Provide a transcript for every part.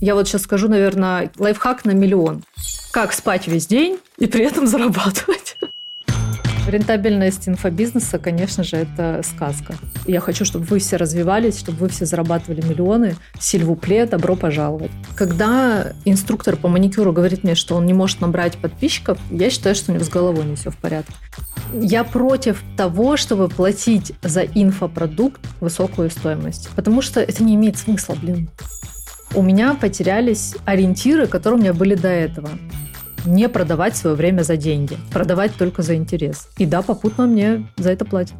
Я вот сейчас скажу, наверное, лайфхак на миллион. Как спать весь день и при этом зарабатывать. Рентабельность инфобизнеса, конечно же, это сказка. Я хочу, чтобы вы все развивались, чтобы вы все зарабатывали миллионы. Сильвупле, добро пожаловать. Когда инструктор по маникюру говорит мне, что он не может набрать подписчиков, я считаю, что у него с головой не все в порядке. Я против того, чтобы платить за инфопродукт высокую стоимость, потому что это не имеет смысла, блин. У меня потерялись ориентиры, которые у меня были до этого не продавать свое время за деньги, продавать только за интерес. И да, попутно мне за это платят.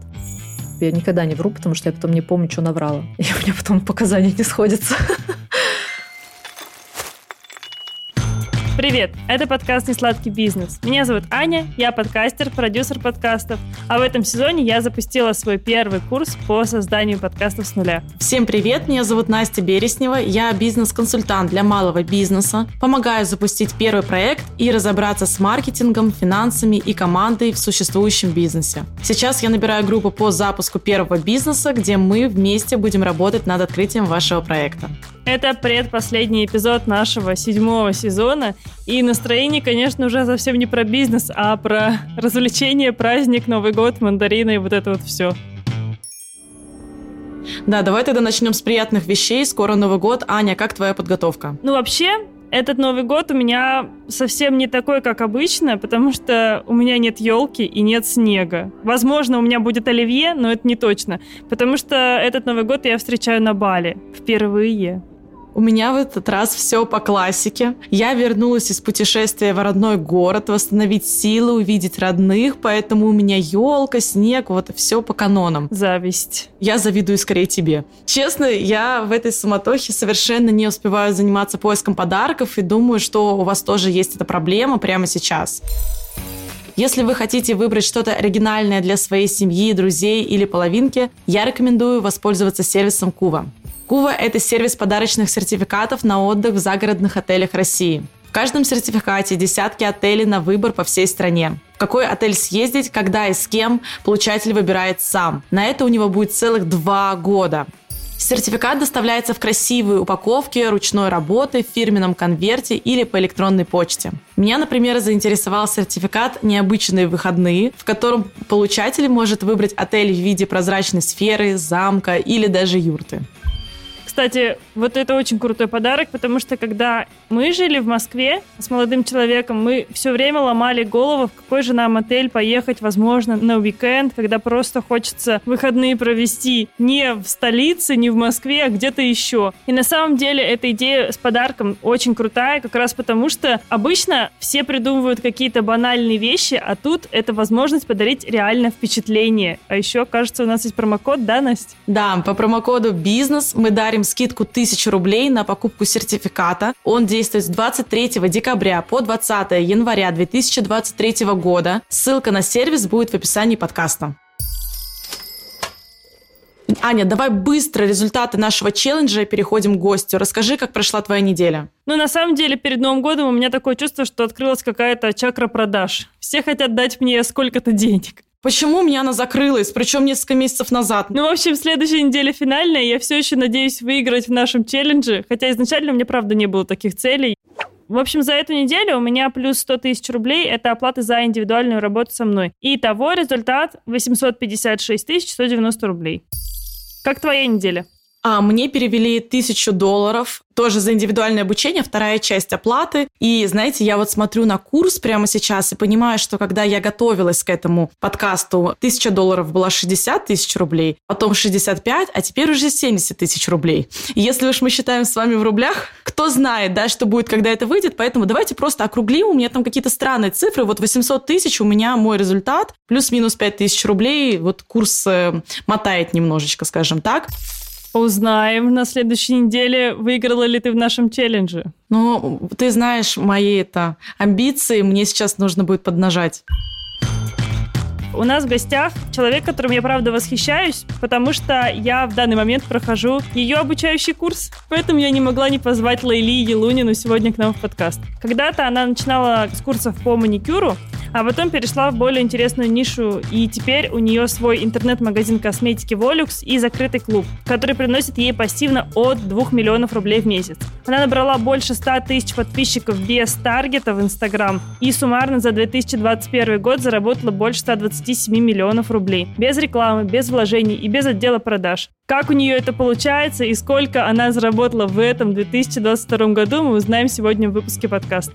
Я никогда не вру, потому что я потом не помню, что наврала. И у меня потом показания не сходятся. Привет! Это подкаст «Несладкий бизнес». Меня зовут Аня, я подкастер, продюсер подкастов, а в этом сезоне я запустила свой первый курс по созданию подкастов с нуля. Всем привет! Меня зовут Настя Береснева, я бизнес-консультант для малого бизнеса, помогаю запустить первый проект и разобраться с маркетингом, финансами и командой в существующем бизнесе. Сейчас я набираю группу по запуску первого бизнеса, где мы вместе будем работать над открытием вашего проекта. Это предпоследний эпизод нашего седьмого сезона, и настроение, конечно, уже совсем не про бизнес, а про развлечение, праздник, Новый год, мандарины и вот это вот все. Да, давай тогда начнем с приятных вещей. Скоро Новый год. Аня, как твоя подготовка? Ну, вообще, этот Новый год у меня совсем не такой, как обычно, потому что у меня нет елки и нет снега. Возможно, у меня будет оливье, но это не точно, потому что этот Новый год я встречаю на Бали впервые. У меня в этот раз все по классике. Я вернулась из путешествия в родной город, восстановить силы, увидеть родных, поэтому у меня елка, снег, вот все по канонам. Зависть. Я завидую скорее тебе. Честно, я в этой суматохе совершенно не успеваю заниматься поиском подарков и думаю, что у вас тоже есть эта проблема прямо сейчас. Если вы хотите выбрать что-то оригинальное для своей семьи, друзей или половинки, я рекомендую воспользоваться сервисом Кува. Кува – это сервис подарочных сертификатов на отдых в загородных отелях России. В каждом сертификате десятки отелей на выбор по всей стране. В какой отель съездить, когда и с кем, получатель выбирает сам. На это у него будет целых два года. Сертификат доставляется в красивой упаковке, ручной работы, в фирменном конверте или по электронной почте. Меня, например, заинтересовал сертификат «Необычные выходные», в котором получатель может выбрать отель в виде прозрачной сферы, замка или даже юрты. Кстати, вот это очень крутой подарок, потому что когда мы жили в Москве с молодым человеком, мы все время ломали голову, в какой же нам отель поехать, возможно, на уикенд, когда просто хочется выходные провести не в столице, не в Москве, а где-то еще. И на самом деле эта идея с подарком очень крутая, как раз потому что обычно все придумывают какие-то банальные вещи, а тут это возможность подарить реально впечатление. А еще, кажется, у нас есть промокод, да, Настя? Да, по промокоду «Бизнес» мы дарим скидку 1000 рублей на покупку сертификата. Он действует с 23 декабря по 20 января 2023 года. Ссылка на сервис будет в описании подкаста. Аня, давай быстро результаты нашего челленджа и переходим к гостю. Расскажи, как прошла твоя неделя. Ну, на самом деле, перед Новым годом у меня такое чувство, что открылась какая-то чакра продаж. Все хотят дать мне сколько-то денег. Почему меня она закрылась, причем несколько месяцев назад? Ну, в общем, следующая неделя финальная. Я все еще надеюсь выиграть в нашем челлендже. Хотя изначально у меня, правда, не было таких целей. В общем, за эту неделю у меня плюс 100 тысяч рублей. Это оплата за индивидуальную работу со мной. И того результат 856 тысяч 190 рублей. Как твоя неделя? А мне перевели тысячу долларов тоже за индивидуальное обучение, вторая часть оплаты. И, знаете, я вот смотрю на курс прямо сейчас и понимаю, что когда я готовилась к этому подкасту, тысяча долларов была 60 тысяч рублей, потом 65, а теперь уже 70 тысяч рублей. И если уж мы считаем с вами в рублях, кто знает, да, что будет, когда это выйдет, поэтому давайте просто округлим, у меня там какие-то странные цифры, вот 800 тысяч у меня мой результат, плюс-минус 5 тысяч рублей, вот курс э, мотает немножечко, скажем так. Узнаем на следующей неделе, выиграла ли ты в нашем челлендже. Ну, ты знаешь мои это амбиции, мне сейчас нужно будет поднажать. У нас в гостях человек, которым я правда восхищаюсь, потому что я в данный момент прохожу ее обучающий курс, поэтому я не могла не позвать Лейли Елунину сегодня к нам в подкаст. Когда-то она начинала с курсов по маникюру, а потом перешла в более интересную нишу, и теперь у нее свой интернет-магазин косметики Volux и закрытый клуб, который приносит ей пассивно от 2 миллионов рублей в месяц. Она набрала больше 100 тысяч подписчиков без таргета в Инстаграм и суммарно за 2021 год заработала больше 127 миллионов рублей. Без рекламы, без вложений и без отдела продаж. Как у нее это получается и сколько она заработала в этом 2022 году, мы узнаем сегодня в выпуске подкаста.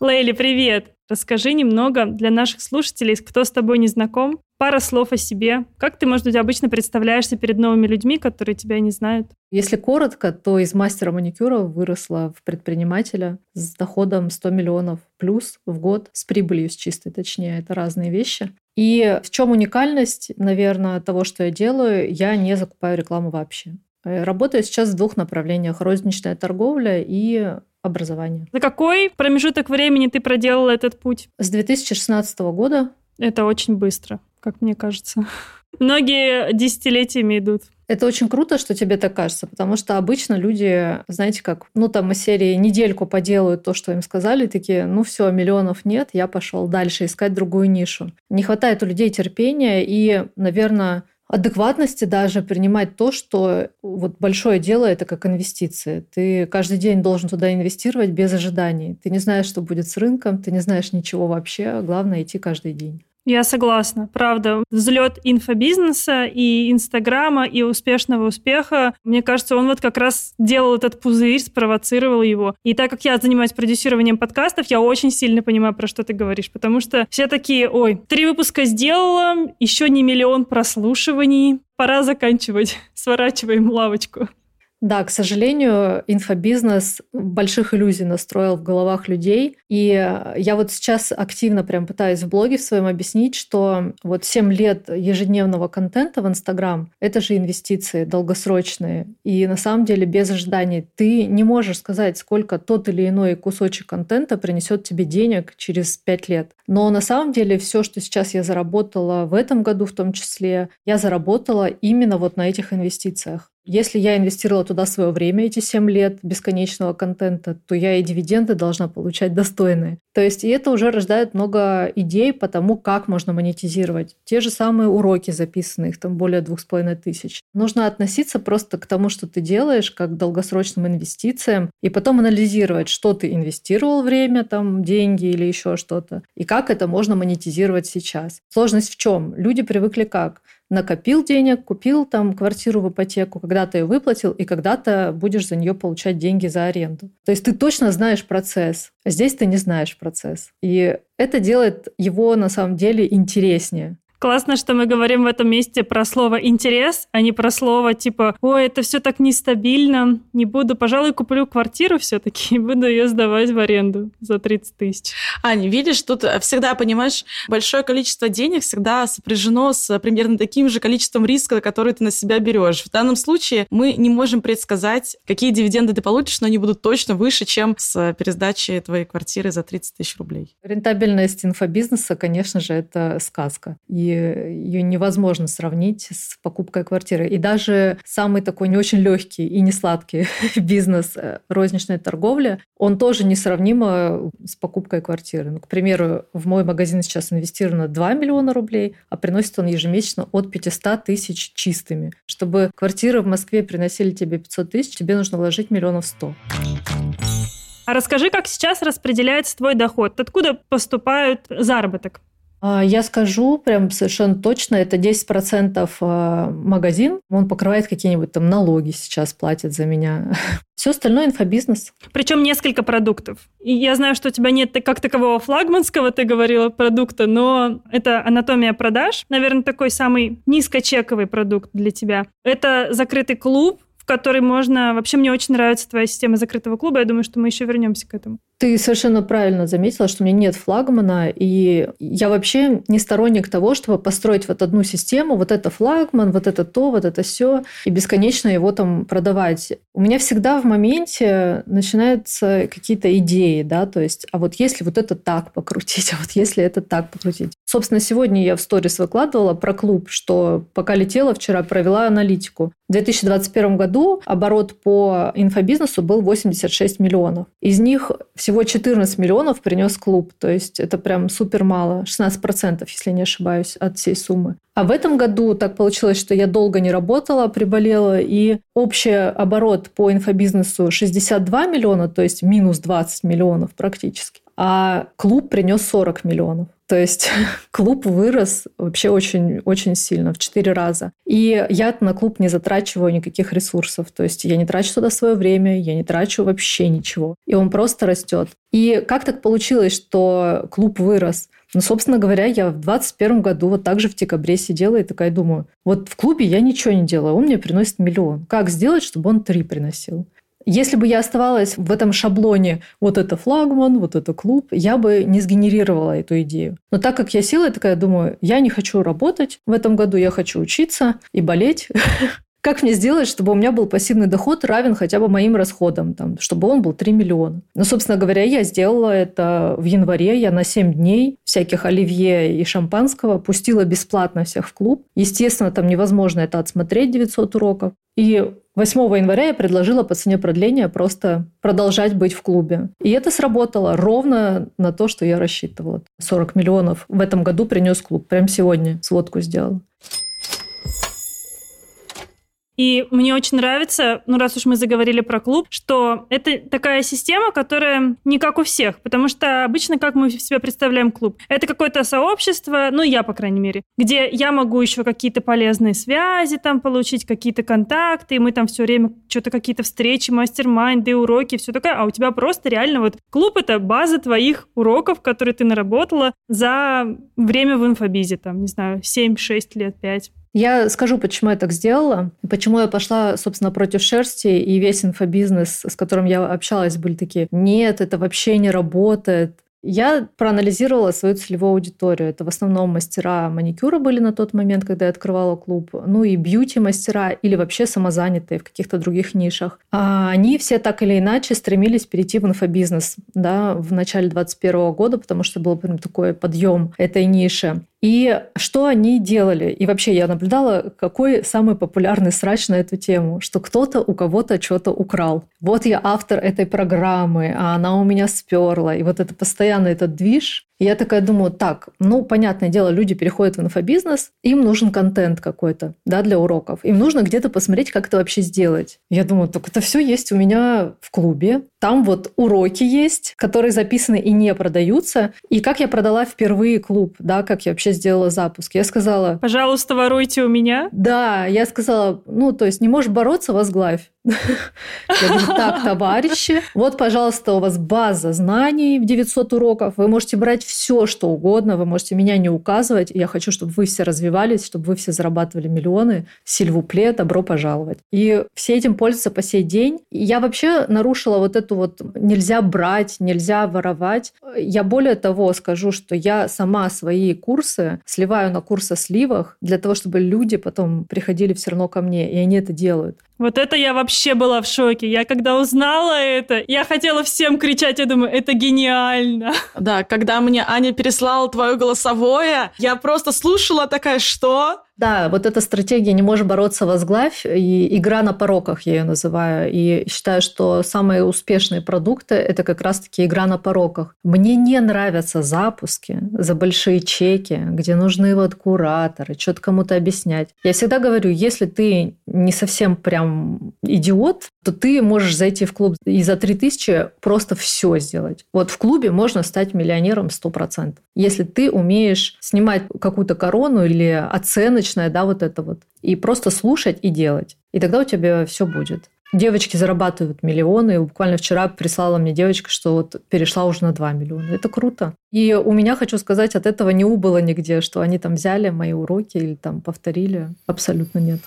Лейли, привет! Расскажи немного для наших слушателей, кто с тобой не знаком, пара слов о себе. Как ты, может быть, обычно представляешься перед новыми людьми, которые тебя не знают? Если коротко, то из мастера маникюра выросла в предпринимателя с доходом 100 миллионов плюс в год, с прибылью с чистой, точнее, это разные вещи. И в чем уникальность, наверное, того, что я делаю, я не закупаю рекламу вообще. Э, работаю сейчас в двух направлениях. Розничная торговля и образования. За какой промежуток времени ты проделала этот путь? С 2016 года. Это очень быстро, как мне кажется. Многие десятилетиями идут. Это очень круто, что тебе так кажется, потому что обычно люди, знаете как, ну там из серии недельку поделают то, что им сказали, такие, ну все, миллионов нет, я пошел дальше искать другую нишу. Не хватает у людей терпения и, наверное, адекватности даже принимать то, что вот большое дело это как инвестиции. Ты каждый день должен туда инвестировать без ожиданий. Ты не знаешь, что будет с рынком, ты не знаешь ничего вообще. Главное идти каждый день. Я согласна, правда. Взлет инфобизнеса и Инстаграма, и успешного успеха, мне кажется, он вот как раз делал этот пузырь, спровоцировал его. И так как я занимаюсь продюсированием подкастов, я очень сильно понимаю, про что ты говоришь, потому что все такие, ой, три выпуска сделала, еще не миллион прослушиваний, пора заканчивать, сворачиваем лавочку. Да, к сожалению, инфобизнес больших иллюзий настроил в головах людей. И я вот сейчас активно прям пытаюсь в блоге в своем объяснить, что вот 7 лет ежедневного контента в Инстаграм — это же инвестиции долгосрочные. И на самом деле без ожиданий ты не можешь сказать, сколько тот или иной кусочек контента принесет тебе денег через 5 лет. Но на самом деле все, что сейчас я заработала в этом году в том числе, я заработала именно вот на этих инвестициях. Если я инвестировала туда свое время, эти 7 лет бесконечного контента, то я и дивиденды должна получать достойные. То есть и это уже рождает много идей по тому, как можно монетизировать. Те же самые уроки записанные, их там более двух с половиной тысяч. Нужно относиться просто к тому, что ты делаешь, как к долгосрочным инвестициям, и потом анализировать, что ты инвестировал время, там, деньги или еще что-то, и как это можно монетизировать сейчас. Сложность в чем? Люди привыкли как? Накопил денег, купил там квартиру в ипотеку, когда-то ее выплатил, и когда-то будешь за нее получать деньги за аренду. То есть ты точно знаешь процесс, а здесь ты не знаешь процесс. И это делает его на самом деле интереснее. Классно, что мы говорим в этом месте про слово «интерес», а не про слово типа «Ой, это все так нестабильно, не буду, пожалуй, куплю квартиру все-таки и буду ее сдавать в аренду за 30 тысяч». Аня, видишь, тут всегда, понимаешь, большое количество денег всегда сопряжено с примерно таким же количеством риска, который ты на себя берешь. В данном случае мы не можем предсказать, какие дивиденды ты получишь, но они будут точно выше, чем с пересдачей твоей квартиры за 30 тысяч рублей. Рентабельность инфобизнеса, конечно же, это сказка. И ее невозможно сравнить с покупкой квартиры. И даже самый такой не очень легкий и не сладкий бизнес э, розничной торговли, он тоже несравнимо с покупкой квартиры. Ну, к примеру, в мой магазин сейчас инвестировано 2 миллиона рублей, а приносит он ежемесячно от 500 тысяч чистыми. Чтобы квартиры в Москве приносили тебе 500 тысяч, тебе нужно вложить миллионов 100. А расскажи, как сейчас распределяется твой доход? Откуда поступает заработок? А, я скажу прям совершенно точно, это 10% а, магазин, он покрывает какие-нибудь там налоги сейчас, платит за меня. Все остальное инфобизнес. Причем несколько продуктов. И я знаю, что у тебя нет как такового флагманского, ты говорила, продукта, но это анатомия продаж, наверное, такой самый низкочековый продукт для тебя. Это закрытый клуб, который можно... Вообще мне очень нравится твоя система закрытого клуба. Я думаю, что мы еще вернемся к этому. Ты совершенно правильно заметила, что у меня нет флагмана, и я вообще не сторонник того, чтобы построить вот одну систему, вот это флагман, вот это то, вот это все, и бесконечно его там продавать. У меня всегда в моменте начинаются какие-то идеи, да, то есть, а вот если вот это так покрутить, а вот если это так покрутить. Собственно, сегодня я в сторис выкладывала про клуб, что пока летела вчера, провела аналитику. В 2021 году оборот по инфобизнесу был 86 миллионов. Из них всего 14 миллионов принес клуб. То есть это прям супер мало. 16%, если не ошибаюсь, от всей суммы. А в этом году так получилось, что я долго не работала, приболела, и общий оборот по инфобизнесу 62 миллиона, то есть минус 20 миллионов практически. А клуб принес 40 миллионов. То есть клуб вырос вообще очень, очень сильно, в 4 раза. И я на клуб не затрачиваю никаких ресурсов. То есть я не трачу туда свое время, я не трачу вообще ничего. И он просто растет. И как так получилось, что клуб вырос? Ну, собственно говоря, я в 2021 году вот так же в декабре сидела и такая думаю, вот в клубе я ничего не делаю, он мне приносит миллион. Как сделать, чтобы он три приносил? Если бы я оставалась в этом шаблоне вот это флагман, вот это клуб, я бы не сгенерировала эту идею. Но так как я села, я такая думаю, я не хочу работать в этом году, я хочу учиться и болеть. Как мне сделать, чтобы у меня был пассивный доход равен хотя бы моим расходам, там, чтобы он был 3 миллиона? Ну, собственно говоря, я сделала это в январе. Я на 7 дней всяких оливье и шампанского пустила бесплатно всех в клуб. Естественно, там невозможно это отсмотреть 900 уроков. И 8 января я предложила по цене продления просто продолжать быть в клубе. И это сработало ровно на то, что я рассчитывала. 40 миллионов в этом году принес клуб. Прям сегодня сводку сделала. И мне очень нравится, ну раз уж мы заговорили про клуб, что это такая система, которая не как у всех, потому что обычно как мы себе представляем клуб? Это какое-то сообщество, ну я, по крайней мере, где я могу еще какие-то полезные связи там получить, какие-то контакты, и мы там все время что-то какие-то встречи, мастер-майнды, уроки, все такое, а у тебя просто реально вот клуб — это база твоих уроков, которые ты наработала за время в инфобизе, там, не знаю, 7-6 лет, 5. Я скажу, почему я так сделала, почему я пошла, собственно, против шерсти, и весь инфобизнес, с которым я общалась, были такие, нет, это вообще не работает, я проанализировала свою целевую аудиторию. Это в основном мастера маникюра были на тот момент, когда я открывала клуб. Ну и бьюти-мастера или вообще самозанятые в каких-то других нишах. А они все так или иначе стремились перейти в инфобизнес да, в начале 2021 года, потому что был прям такой подъем этой ниши. И что они делали? И вообще я наблюдала, какой самый популярный срач на эту тему, что кто-то у кого-то что-то украл. Вот я автор этой программы, а она у меня сперла. И вот это постоянно этот движ, и я такая думаю, так, ну, понятное дело, люди переходят в инфобизнес, им нужен контент какой-то, да, для уроков. Им нужно где-то посмотреть, как это вообще сделать. Я думаю, так это все есть у меня в клубе. Там вот уроки есть, которые записаны и не продаются. И как я продала впервые клуб, да, как я вообще сделала запуск. Я сказала... Пожалуйста, воруйте у меня. Да, я сказала, ну, то есть не можешь бороться, возглавь. Я говорю, так, товарищи, вот, пожалуйста, у вас база знаний в 900 уроков. Вы можете брать все, что угодно, вы можете меня не указывать. Я хочу, чтобы вы все развивались, чтобы вы все зарабатывали миллионы. Сильвупле, добро пожаловать. И все этим пользуются по сей день. Я вообще нарушила вот эту вот нельзя брать, нельзя воровать. Я более того скажу, что я сама свои курсы сливаю на курсы сливах для того, чтобы люди потом приходили все равно ко мне, и они это делают. Вот это я вообще была в шоке. Я когда узнала это, я хотела всем кричать, я думаю, это гениально. Да, когда мне Аня переслала твое голосовое, я просто слушала такая, что? Да, вот эта стратегия «не можешь бороться, возглавь» и игра на пороках я ее называю. И считаю, что самые успешные продукты – это как раз-таки игра на пороках. Мне не нравятся запуски за большие чеки, где нужны вот кураторы, что-то кому-то объяснять. Я всегда говорю, если ты не совсем прям идиот, то ты можешь зайти в клуб и за 3000 просто все сделать. Вот в клубе можно стать миллионером 100%. Если ты умеешь снимать какую-то корону или оценочное, да, вот это вот, и просто слушать и делать. И тогда у тебя все будет. Девочки зарабатывают миллионы. Буквально вчера прислала мне девочка, что вот перешла уже на 2 миллиона. Это круто. И у меня, хочу сказать, от этого не убыло нигде, что они там взяли мои уроки или там повторили. Абсолютно нет.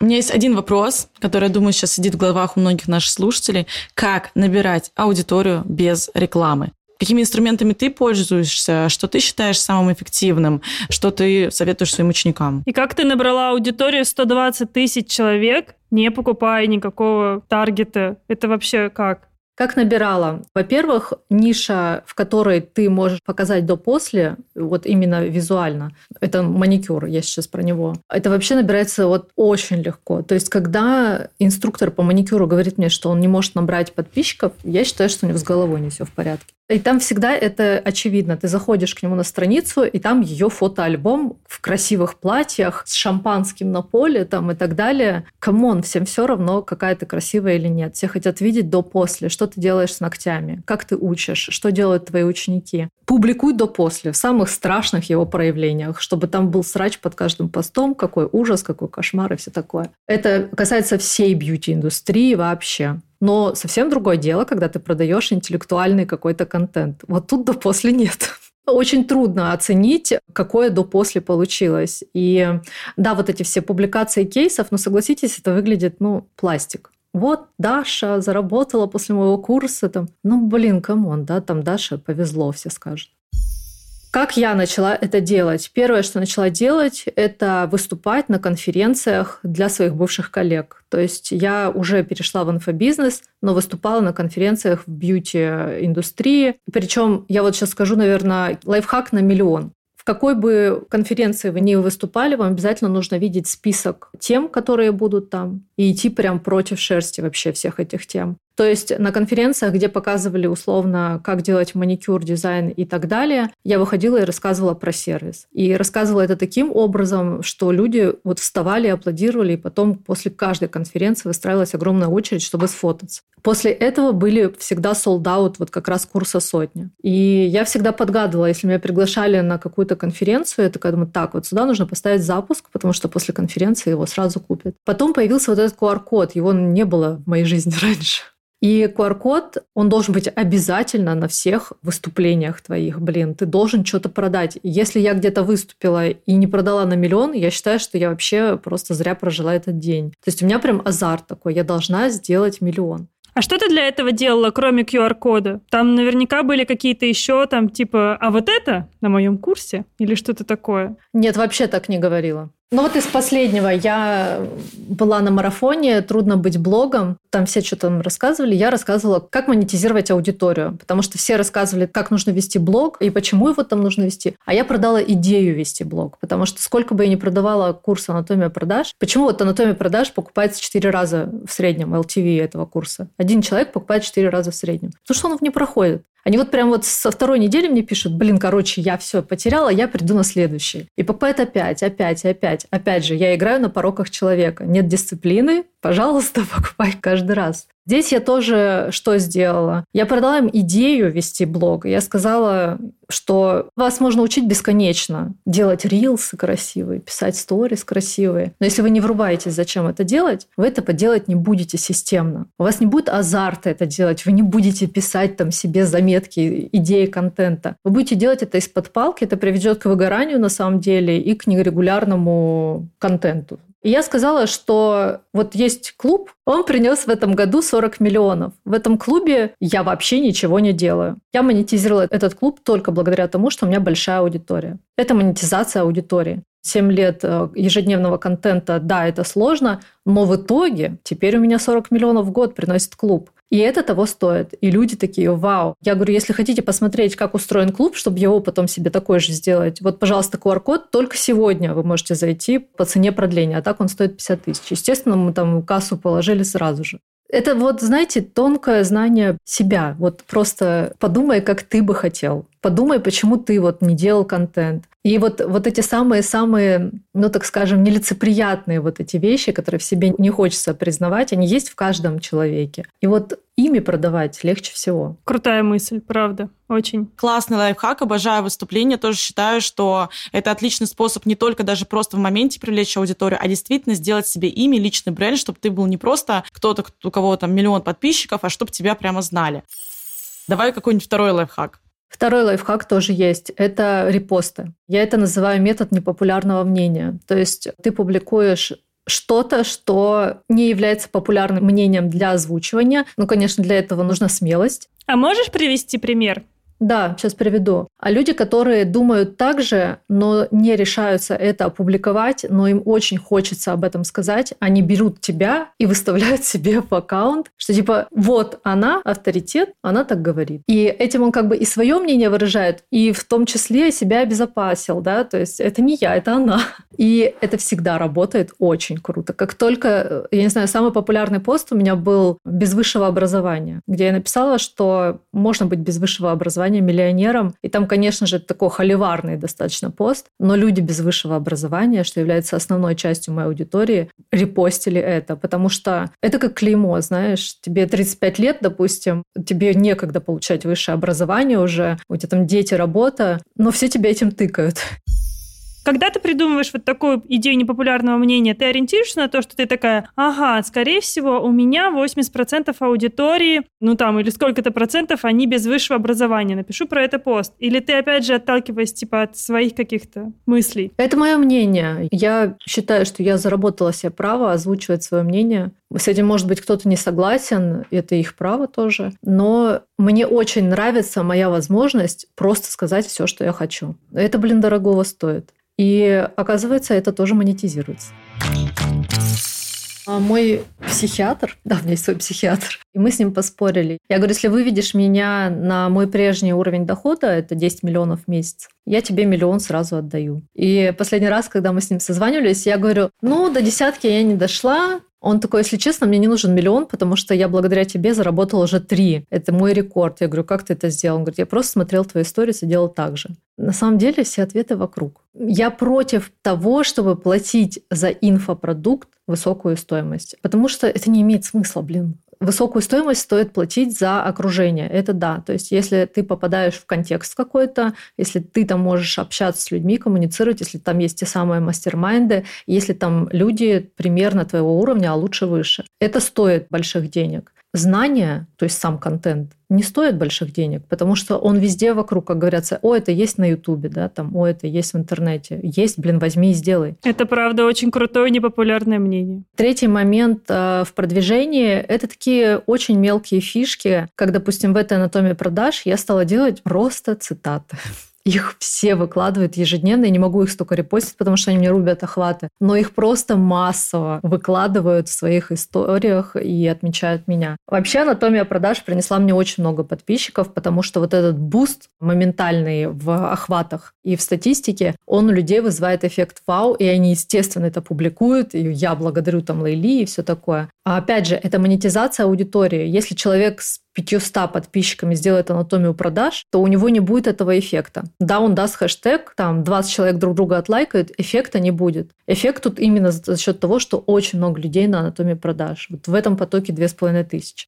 У меня есть один вопрос, который, я думаю, сейчас сидит в головах у многих наших слушателей. Как набирать аудиторию без рекламы? Какими инструментами ты пользуешься? Что ты считаешь самым эффективным? Что ты советуешь своим ученикам? И как ты набрала аудиторию 120 тысяч человек, не покупая никакого таргета? Это вообще как? Как набирала? Во-первых, ниша, в которой ты можешь показать до-после, вот именно визуально, это маникюр, я сейчас про него. Это вообще набирается вот очень легко. То есть, когда инструктор по маникюру говорит мне, что он не может набрать подписчиков, я считаю, что у него с головой не все в порядке. И там всегда это очевидно. Ты заходишь к нему на страницу, и там ее фотоальбом в красивых платьях с шампанским на поле там, и так далее. Come on, всем все равно, какая ты красивая или нет. Все хотят видеть до-после, что ты делаешь с ногтями, как ты учишь, что делают твои ученики. Публикуй до-после в самых страшных его проявлениях, чтобы там был срач под каждым постом, какой ужас, какой кошмар и все такое. Это касается всей бьюти-индустрии вообще. Но совсем другое дело, когда ты продаешь интеллектуальный какой-то контент. Вот тут до после нет. Очень трудно оценить, какое до-после получилось. И да, вот эти все публикации кейсов, но согласитесь, это выглядит, ну, пластик. Вот Даша заработала после моего курса, там, ну, блин, come on, да, там Даша повезло, все скажут. Как я начала это делать? Первое, что начала делать, это выступать на конференциях для своих бывших коллег. То есть я уже перешла в инфобизнес, но выступала на конференциях в бьюти-индустрии. Причем я вот сейчас скажу, наверное, лайфхак на миллион какой бы конференции вы ни выступали, вам обязательно нужно видеть список тем, которые будут там, и идти прям против шерсти вообще всех этих тем. То есть на конференциях, где показывали условно, как делать маникюр, дизайн и так далее, я выходила и рассказывала про сервис. И рассказывала это таким образом, что люди вот вставали, аплодировали, и потом после каждой конференции выстраивалась огромная очередь, чтобы сфотаться. После этого были всегда out вот как раз курса сотни. И я всегда подгадывала, если меня приглашали на какую-то конференцию, я такая думаю, так, вот сюда нужно поставить запуск, потому что после конференции его сразу купят. Потом появился вот этот QR-код, его не было в моей жизни раньше. И QR-код, он должен быть обязательно на всех выступлениях твоих. Блин, ты должен что-то продать. Если я где-то выступила и не продала на миллион, я считаю, что я вообще просто зря прожила этот день. То есть у меня прям азарт такой, я должна сделать миллион. А что ты для этого делала, кроме QR-кода? Там наверняка были какие-то еще там типа, а вот это на моем курсе? Или что-то такое? Нет, вообще так не говорила. Ну вот из последнего я была на марафоне «Трудно быть блогом». Там все что-то там рассказывали. Я рассказывала, как монетизировать аудиторию. Потому что все рассказывали, как нужно вести блог и почему его там нужно вести. А я продала идею вести блог. Потому что сколько бы я ни продавала курс «Анатомия продаж», почему вот «Анатомия продаж» покупается 4 раза в среднем, LTV этого курса? Один человек покупает 4 раза в среднем. Потому что он не проходит. Они вот прям вот со второй недели мне пишут, блин, короче, я все потеряла, я приду на следующий. И покупают опять, опять, опять. Опять же, я играю на пороках человека. Нет дисциплины, пожалуйста, покупай каждый раз. Здесь я тоже что сделала? Я продала им идею вести блог. Я сказала, что вас можно учить бесконечно. Делать рилсы красивые, писать сторис красивые. Но если вы не врубаетесь, зачем это делать, вы это поделать не будете системно. У вас не будет азарта это делать. Вы не будете писать там себе заметки, идеи контента. Вы будете делать это из-под палки. Это приведет к выгоранию на самом деле и к нерегулярному контенту. И я сказала, что вот есть клуб, он принес в этом году 40 миллионов. В этом клубе я вообще ничего не делаю. Я монетизировала этот клуб только благодаря тому, что у меня большая аудитория. Это монетизация аудитории. 7 лет э, ежедневного контента, да, это сложно, но в итоге теперь у меня 40 миллионов в год приносит клуб. И это того стоит. И люди такие, вау. Я говорю, если хотите посмотреть, как устроен клуб, чтобы его потом себе такой же сделать, вот, пожалуйста, QR-код только сегодня вы можете зайти по цене продления, а так он стоит 50 тысяч. Естественно, мы там кассу положили сразу же. Это вот, знаете, тонкое знание себя. Вот просто подумай, как ты бы хотел. Подумай, почему ты вот не делал контент. И вот, вот эти самые-самые, ну так скажем, нелицеприятные вот эти вещи, которые в себе не хочется признавать, они есть в каждом человеке. И вот ими продавать легче всего. Крутая мысль, правда, очень. Классный лайфхак, обожаю выступления, тоже считаю, что это отличный способ не только даже просто в моменте привлечь аудиторию, а действительно сделать себе имя, личный бренд, чтобы ты был не просто кто-то, у кого там миллион подписчиков, а чтобы тебя прямо знали. Давай какой-нибудь второй лайфхак. Второй лайфхак тоже есть. Это репосты. Я это называю метод непопулярного мнения. То есть ты публикуешь что-то, что не является популярным мнением для озвучивания. Ну, конечно, для этого нужна смелость. А можешь привести пример? Да, сейчас приведу. А люди, которые думают так же, но не решаются это опубликовать, но им очень хочется об этом сказать, они берут тебя и выставляют себе в аккаунт, что типа вот она авторитет, она так говорит. И этим он как бы и свое мнение выражает, и в том числе себя обезопасил, да, то есть это не я, это она. И это всегда работает очень круто. Как только, я не знаю, самый популярный пост у меня был без высшего образования, где я написала, что можно быть без высшего образования образования миллионером. И там, конечно же, такой холиварный достаточно пост, но люди без высшего образования, что является основной частью моей аудитории, репостили это, потому что это как клеймо, знаешь, тебе 35 лет, допустим, тебе некогда получать высшее образование уже, у тебя там дети, работа, но все тебя этим тыкают. Когда ты придумываешь вот такую идею непопулярного мнения, ты ориентируешься на то, что ты такая, ага, скорее всего, у меня 80% аудитории, ну там, или сколько-то процентов, они без высшего образования. Напишу про это пост. Или ты, опять же, отталкиваясь типа от своих каких-то мыслей? Это мое мнение. Я считаю, что я заработала себе право озвучивать свое мнение. С этим, может быть, кто-то не согласен, это их право тоже. Но мне очень нравится моя возможность просто сказать все, что я хочу. Это, блин, дорогого стоит. И оказывается, это тоже монетизируется. А мой психиатр, да, у меня есть свой психиатр, и мы с ним поспорили. Я говорю, если выведешь меня на мой прежний уровень дохода, это 10 миллионов в месяц, я тебе миллион сразу отдаю. И последний раз, когда мы с ним созванивались, я говорю, ну, до десятки я не дошла, он такой, если честно, мне не нужен миллион, потому что я благодаря тебе заработал уже три. Это мой рекорд. Я говорю, как ты это сделал? Он говорит, я просто смотрел твои истории и делал так же. На самом деле все ответы вокруг. Я против того, чтобы платить за инфопродукт высокую стоимость, потому что это не имеет смысла, блин высокую стоимость стоит платить за окружение. Это да. То есть если ты попадаешь в контекст какой-то, если ты там можешь общаться с людьми, коммуницировать, если там есть те самые мастер-майнды, если там люди примерно твоего уровня, а лучше выше. Это стоит больших денег знания, то есть сам контент, не стоит больших денег, потому что он везде вокруг, как говорится, о, это есть на Ютубе, да, там, о, это есть в интернете. Есть, блин, возьми и сделай. Это правда очень крутое непопулярное мнение. Третий момент э, в продвижении – это такие очень мелкие фишки, как, допустим, в этой анатомии продаж я стала делать просто цитаты. Их все выкладывают ежедневно, я не могу их столько репостить, потому что они мне рубят охваты. Но их просто массово выкладывают в своих историях и отмечают меня. Вообще анатомия продаж принесла мне очень много подписчиков, потому что вот этот буст моментальный в охватах и в статистике, он у людей вызывает эффект вау, и они, естественно, это публикуют, и я благодарю там Лейли и все такое. А опять же, это монетизация аудитории. Если человек с 500 подписчиками сделает анатомию продаж, то у него не будет этого эффекта. Да, он даст хэштег, там 20 человек друг друга отлайкают, эффекта не будет. Эффект тут именно за счет того, что очень много людей на анатомии продаж. Вот в этом потоке 2500.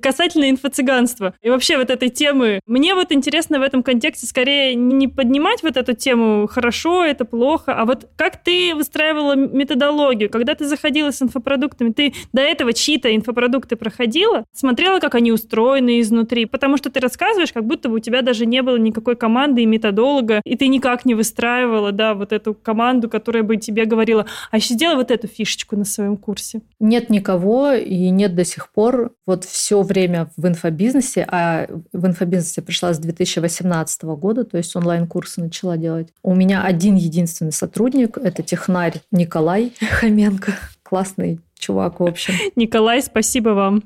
Касательно инфо-цыганства и вообще вот этой темы, мне вот интересно в этом контексте скорее не поднимать вот эту тему хорошо, это плохо, а вот как ты выстраивала методологию, когда ты заходила с инфопродуктами, ты до этого чьи-то инфопродукты проходила, смотрела, как они устроены изнутри, потому что ты рассказываешь, как будто бы у тебя даже не было никакой команды и методолога, и ты никак не выстраивала, да, вот эту команду, которая бы тебе говорила, а еще сделай вот эту фишечку на своем курсе. Нет никого и нет до сих пор. Вот все время в инфобизнесе, а в инфобизнесе пришла с 2018 года, то есть онлайн-курсы начала делать. У меня один единственный сотрудник, это технарь Николай Хоменко. Классный чувак, в общем. Николай, спасибо вам.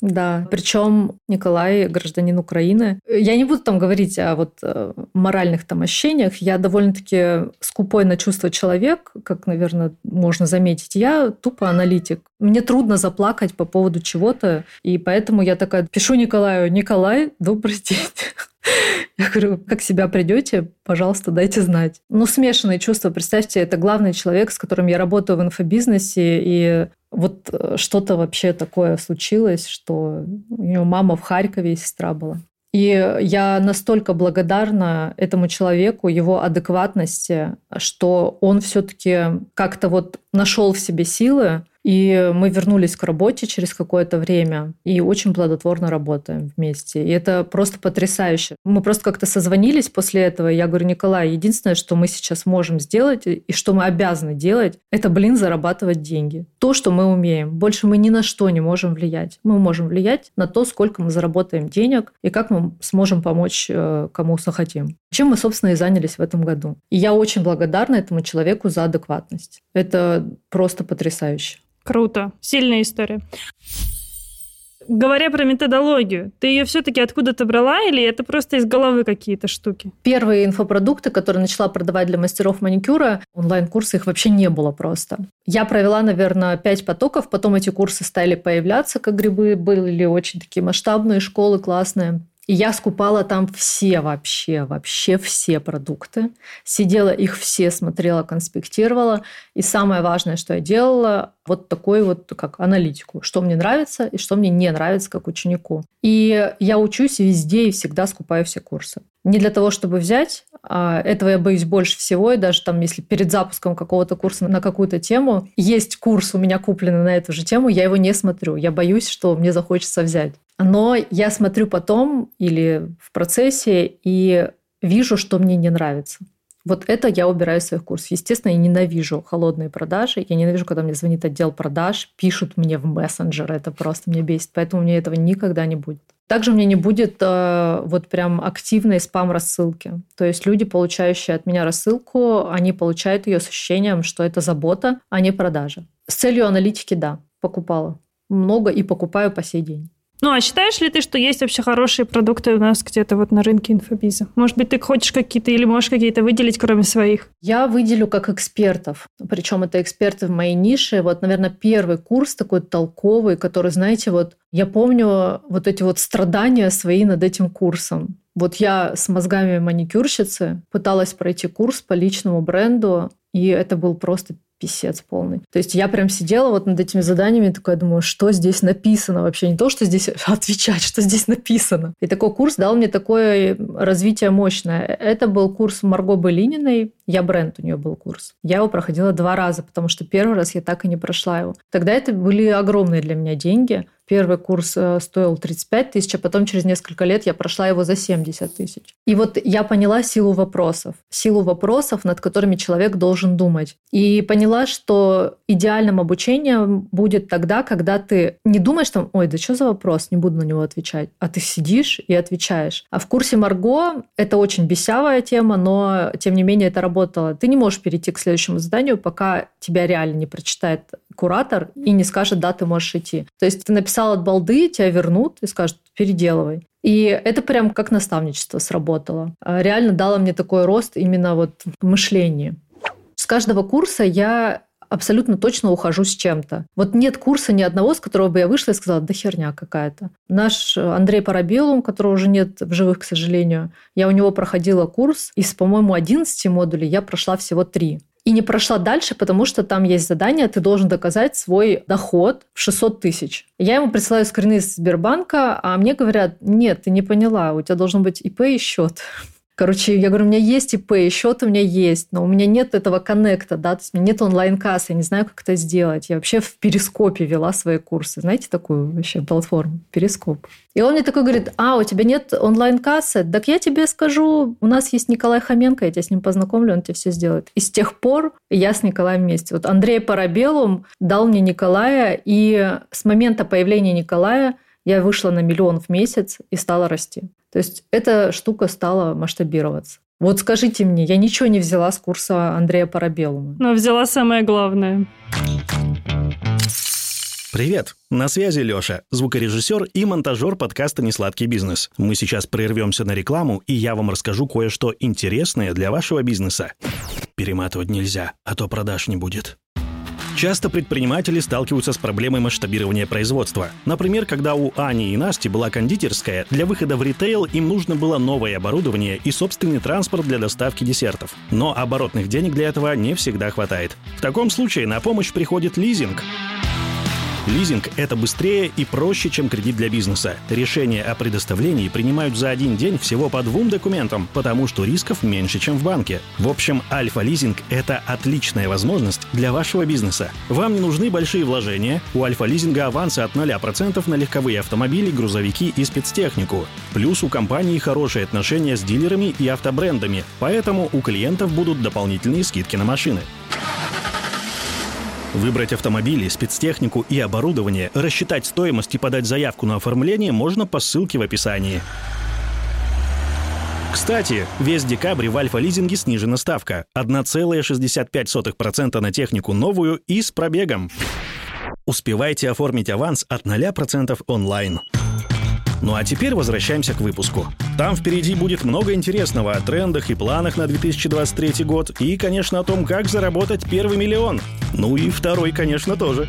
Да, причем Николай гражданин Украины. Я не буду там говорить о вот э, моральных там ощущениях. Я довольно-таки скупой на чувства человек, как, наверное, можно заметить. Я тупо аналитик. Мне трудно заплакать по поводу чего-то, и поэтому я такая пишу Николаю, Николай, добрый день. Я говорю, как себя придете, пожалуйста, дайте знать. Ну, смешанные чувства. Представьте, это главный человек, с которым я работаю в инфобизнесе, и вот э, что-то вообще такое случилось, что у нее мама в Харькове, сестра была. И я настолько благодарна этому человеку, его адекватности, что он все-таки как-то вот нашел в себе силы И мы вернулись к работе через какое-то время и очень плодотворно работаем вместе. И это просто потрясающе. Мы просто как-то созвонились после этого. Я говорю, Николай, единственное, что мы сейчас можем сделать и что мы обязаны делать, это, блин, зарабатывать деньги. То, что мы умеем. Больше мы ни на что не можем влиять. Мы можем влиять на то, сколько мы заработаем денег и как мы сможем помочь э, кому захотим. Чем мы, собственно, и занялись в этом году. И я очень благодарна этому человеку за адекватность. Это просто потрясающе. Круто. Сильная история. Говоря про методологию, ты ее все-таки откуда-то брала или это просто из головы какие-то штуки? Первые инфопродукты, которые начала продавать для мастеров маникюра, онлайн-курсы их вообще не было просто. Я провела, наверное, пять потоков, потом эти курсы стали появляться, как грибы, были очень такие масштабные школы, классные. И я скупала там все вообще, вообще все продукты. Сидела их все, смотрела, конспектировала. И самое важное, что я делала, вот такой вот как аналитику, что мне нравится и что мне не нравится как ученику. И я учусь везде и всегда скупаю все курсы. Не для того, чтобы взять, а этого я боюсь больше всего, и даже там, если перед запуском какого-то курса на какую-то тему есть курс у меня купленный на эту же тему, я его не смотрю. Я боюсь, что мне захочется взять. Но я смотрю потом или в процессе и вижу, что мне не нравится. Вот это я убираю из своих курсов. Естественно, я ненавижу холодные продажи. Я ненавижу, когда мне звонит отдел продаж, пишут мне в мессенджер. Это просто меня бесит. Поэтому мне этого никогда не будет. Также у меня не будет э, вот прям активной спам-рассылки. То есть люди, получающие от меня рассылку, они получают ее с ощущением, что это забота, а не продажа. С целью аналитики, да, покупала. Много и покупаю по сей день. Ну, а считаешь ли ты, что есть вообще хорошие продукты у нас где-то вот на рынке инфобиза? Может быть, ты хочешь какие-то или можешь какие-то выделить, кроме своих? Я выделю как экспертов. Причем это эксперты в моей нише. Вот, наверное, первый курс такой толковый, который, знаете, вот я помню вот эти вот страдания свои над этим курсом. Вот я с мозгами маникюрщицы пыталась пройти курс по личному бренду, и это был просто писец полный. То есть я прям сидела вот над этими заданиями, такая думаю, что здесь написано вообще? Не то, что здесь отвечать, что здесь написано. И такой курс дал мне такое развитие мощное. Это был курс Марго Белининой, я бренд у нее был курс. Я его проходила два раза, потому что первый раз я так и не прошла его. Тогда это были огромные для меня деньги. Первый курс э, стоил 35 тысяч, а потом через несколько лет я прошла его за 70 тысяч. И вот я поняла силу вопросов. Силу вопросов, над которыми человек должен думать. И поняла, что идеальным обучением будет тогда, когда ты не думаешь там, ой, да что за вопрос, не буду на него отвечать, а ты сидишь и отвечаешь. А в курсе Марго это очень бесявая тема, но тем не менее это работало. Ты не можешь перейти к следующему заданию, пока тебя реально не прочитает куратор и не скажет, да, ты можешь идти. То есть ты написал от балды, тебя вернут и скажут, переделывай. И это прям как наставничество сработало. А реально дало мне такой рост именно вот в мышлении. С каждого курса я абсолютно точно ухожу с чем-то. Вот нет курса ни одного, с которого бы я вышла и сказала, да херня какая-то. Наш Андрей Парабелум, которого уже нет в живых, к сожалению, я у него проходила курс, из, по-моему, 11 модулей я прошла всего 3 и не прошла дальше, потому что там есть задание, ты должен доказать свой доход в 600 тысяч. Я ему присылаю скрины из Сбербанка, а мне говорят, нет, ты не поняла, у тебя должен быть ИП и счет. Короче, я говорю, у меня есть ИП, счет у меня есть, но у меня нет этого коннекта, да, то есть у меня нет онлайн-кассы, я не знаю, как это сделать. Я вообще в Перископе вела свои курсы. Знаете такую вообще платформу? Перископ. И он мне такой говорит, а, у тебя нет онлайн-кассы? Так я тебе скажу, у нас есть Николай Хоменко, я тебя с ним познакомлю, он тебе все сделает. И с тех пор я с Николаем вместе. Вот Андрей Парабелум дал мне Николая, и с момента появления Николая я вышла на миллион в месяц и стала расти. То есть эта штука стала масштабироваться. Вот скажите мне, я ничего не взяла с курса Андрея Парабеллума. Но взяла самое главное. Привет! На связи Лёша, звукорежиссер и монтажер подкаста «Несладкий бизнес». Мы сейчас прервемся на рекламу, и я вам расскажу кое-что интересное для вашего бизнеса. Перематывать нельзя, а то продаж не будет. Часто предприниматели сталкиваются с проблемой масштабирования производства. Например, когда у Ани и Насти была кондитерская, для выхода в ритейл им нужно было новое оборудование и собственный транспорт для доставки десертов. Но оборотных денег для этого не всегда хватает. В таком случае на помощь приходит лизинг. Лизинг – это быстрее и проще, чем кредит для бизнеса. Решение о предоставлении принимают за один день всего по двум документам, потому что рисков меньше, чем в банке. В общем, Альфа-лизинг – это отличная возможность для вашего бизнеса. Вам не нужны большие вложения. У Альфа-лизинга авансы от 0% на легковые автомобили, грузовики и спецтехнику. Плюс у компании хорошие отношения с дилерами и автобрендами, поэтому у клиентов будут дополнительные скидки на машины. Выбрать автомобили, спецтехнику и оборудование, рассчитать стоимость и подать заявку на оформление можно по ссылке в описании. Кстати, весь декабрь в Альфа-лизинге снижена ставка – 1,65% на технику новую и с пробегом. Успевайте оформить аванс от 0% онлайн. Ну а теперь возвращаемся к выпуску. Там впереди будет много интересного о трендах и планах на 2023 год и, конечно, о том, как заработать первый миллион. Ну и второй, конечно, тоже.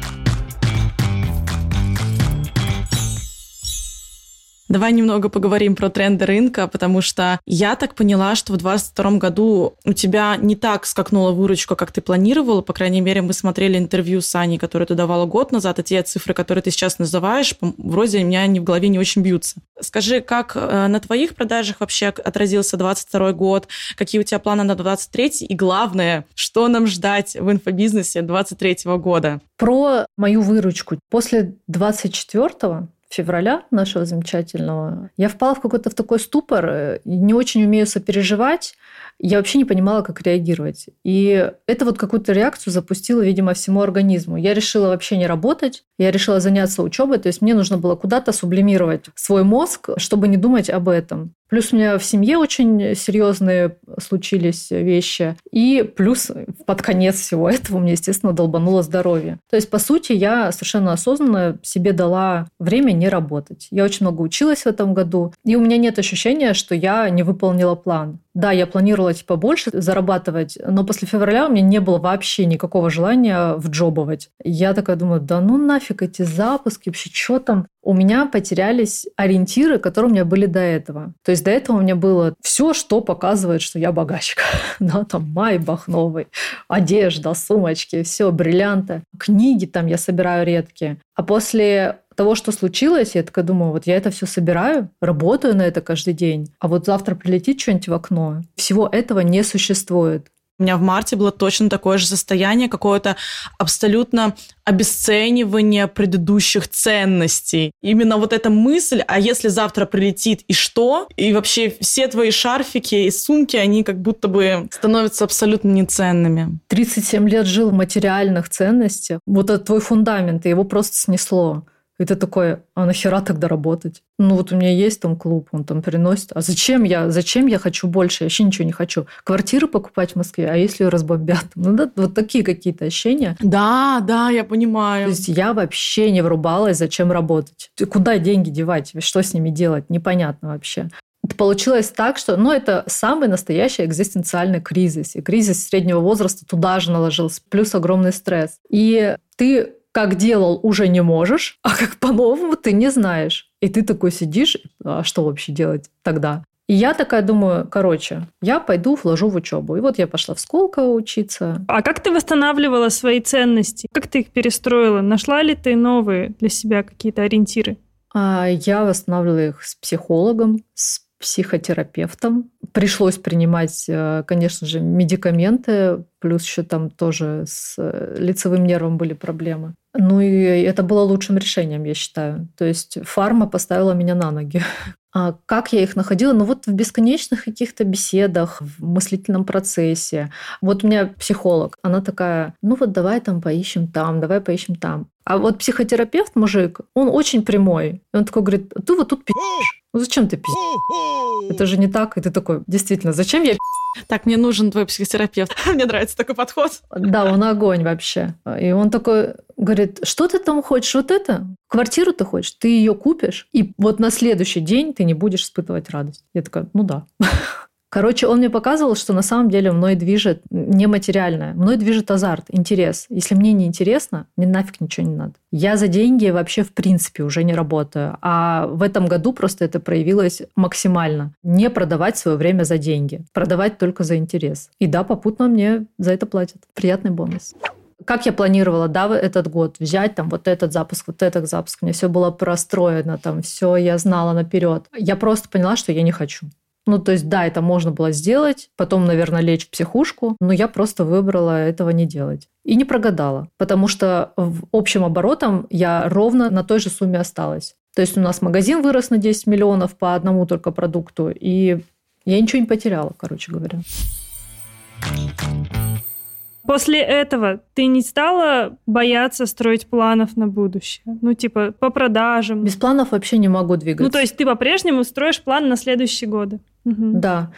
Давай немного поговорим про тренды рынка, потому что я так поняла, что в 2022 году у тебя не так скакнула выручка, как ты планировала. По крайней мере, мы смотрели интервью с Аней, которое ты давала год назад, и те цифры, которые ты сейчас называешь, вроде у меня они в голове не очень бьются. Скажи, как э, на твоих продажах вообще отразился 22 год, какие у тебя планы на 23 и главное, что нам ждать в инфобизнесе 23 года? Про мою выручку. После 24 февраля нашего замечательного, я впала в какой-то в такой ступор, э, не очень умею сопереживать, я вообще не понимала, как реагировать. И это вот какую-то реакцию запустило, видимо, всему организму. Я решила вообще не работать, я решила заняться учебой, то есть мне нужно было куда-то сублимировать свой мозг, чтобы не думать об этом. Плюс у меня в семье очень серьезные случились вещи. И плюс под конец всего этого мне, естественно, долбануло здоровье. То есть, по сути, я совершенно осознанно себе дала время не работать. Я очень много училась в этом году. И у меня нет ощущения, что я не выполнила план. Да, я планировала типа больше зарабатывать, но после февраля у меня не было вообще никакого желания вджобывать. Я такая думаю, да ну нафиг эти запуски, вообще что там? У меня потерялись ориентиры, которые у меня были до этого. То есть до этого у меня было все, что показывает, что я богачка. да, там майбах новый, одежда, сумочки, все, бриллианты. Книги там я собираю редкие. А после того, что случилось, я такая думаю, вот я это все собираю, работаю на это каждый день, а вот завтра прилетит что-нибудь в окно. Всего этого не существует. У меня в марте было точно такое же состояние, какое-то абсолютно обесценивание предыдущих ценностей. Именно вот эта мысль, а если завтра прилетит и что? И вообще все твои шарфики и сумки, они как будто бы становятся абсолютно неценными. 37 лет жил в материальных ценностях. Вот это твой фундамент, и его просто снесло. И ты такой, а нахера тогда работать? Ну вот у меня есть там клуб, он там приносит. А зачем я, зачем я хочу больше? Я вообще ничего не хочу. Квартиру покупать в Москве, а если ее разбомбят? Ну да, вот такие какие-то ощущения. Да, да, я понимаю. То есть я вообще не врубалась, зачем работать. Куда деньги девать? Что с ними делать? Непонятно вообще. Получилось так, что ну, это самый настоящий экзистенциальный кризис. И кризис среднего возраста туда же наложился, плюс огромный стресс. И ты как делал, уже не можешь, а как по-новому ты не знаешь. И ты такой сидишь, а что вообще делать тогда? И я такая думаю, короче, я пойду вложу в учебу. И вот я пошла в Сколково учиться. А как ты восстанавливала свои ценности? Как ты их перестроила? Нашла ли ты новые для себя какие-то ориентиры? А я восстанавливала их с психологом, с психотерапевтом. Пришлось принимать, э, конечно же, медикаменты, плюс еще там тоже с э, лицевым нервом были проблемы. Ну и это было лучшим решением, я считаю. То есть фарма поставила меня на ноги. А как я их находила? Ну вот в бесконечных каких-то беседах, в мыслительном процессе. Вот у меня психолог, она такая, ну вот давай там поищем там, давай поищем там. А вот психотерапевт, мужик, он очень прямой. Он такой говорит, ты вот тут пи***ешь. Ну зачем ты пи***ешь? Это же не так. И ты такой, действительно, зачем я так, мне нужен твой психотерапевт. мне нравится такой подход. Да, он огонь вообще. И он такой говорит, что ты там хочешь, вот это? Квартиру ты хочешь, ты ее купишь, и вот на следующий день ты не будешь испытывать радость. Я такая, ну да. Короче, он мне показывал, что на самом деле мной движет нематериальное. Мной движет азарт, интерес. Если мне не интересно, мне нафиг ничего не надо. Я за деньги вообще в принципе уже не работаю. А в этом году просто это проявилось максимально. Не продавать свое время за деньги. Продавать только за интерес. И да, попутно мне за это платят. Приятный бонус. Как я планировала, да, этот год взять там вот этот запуск, вот этот запуск. У меня все было простроено, там все я знала наперед. Я просто поняла, что я не хочу. Ну, то есть, да, это можно было сделать, потом, наверное, лечь в психушку, но я просто выбрала этого не делать. И не прогадала, потому что в общем оборотом я ровно на той же сумме осталась. То есть у нас магазин вырос на 10 миллионов по одному только продукту, и я ничего не потеряла, короче говоря. После этого ты не стала бояться строить планов на будущее? Ну, типа, по продажам? Без планов вообще не могу двигаться. Ну, то есть ты по-прежнему строишь план на следующие годы? Угу. Да.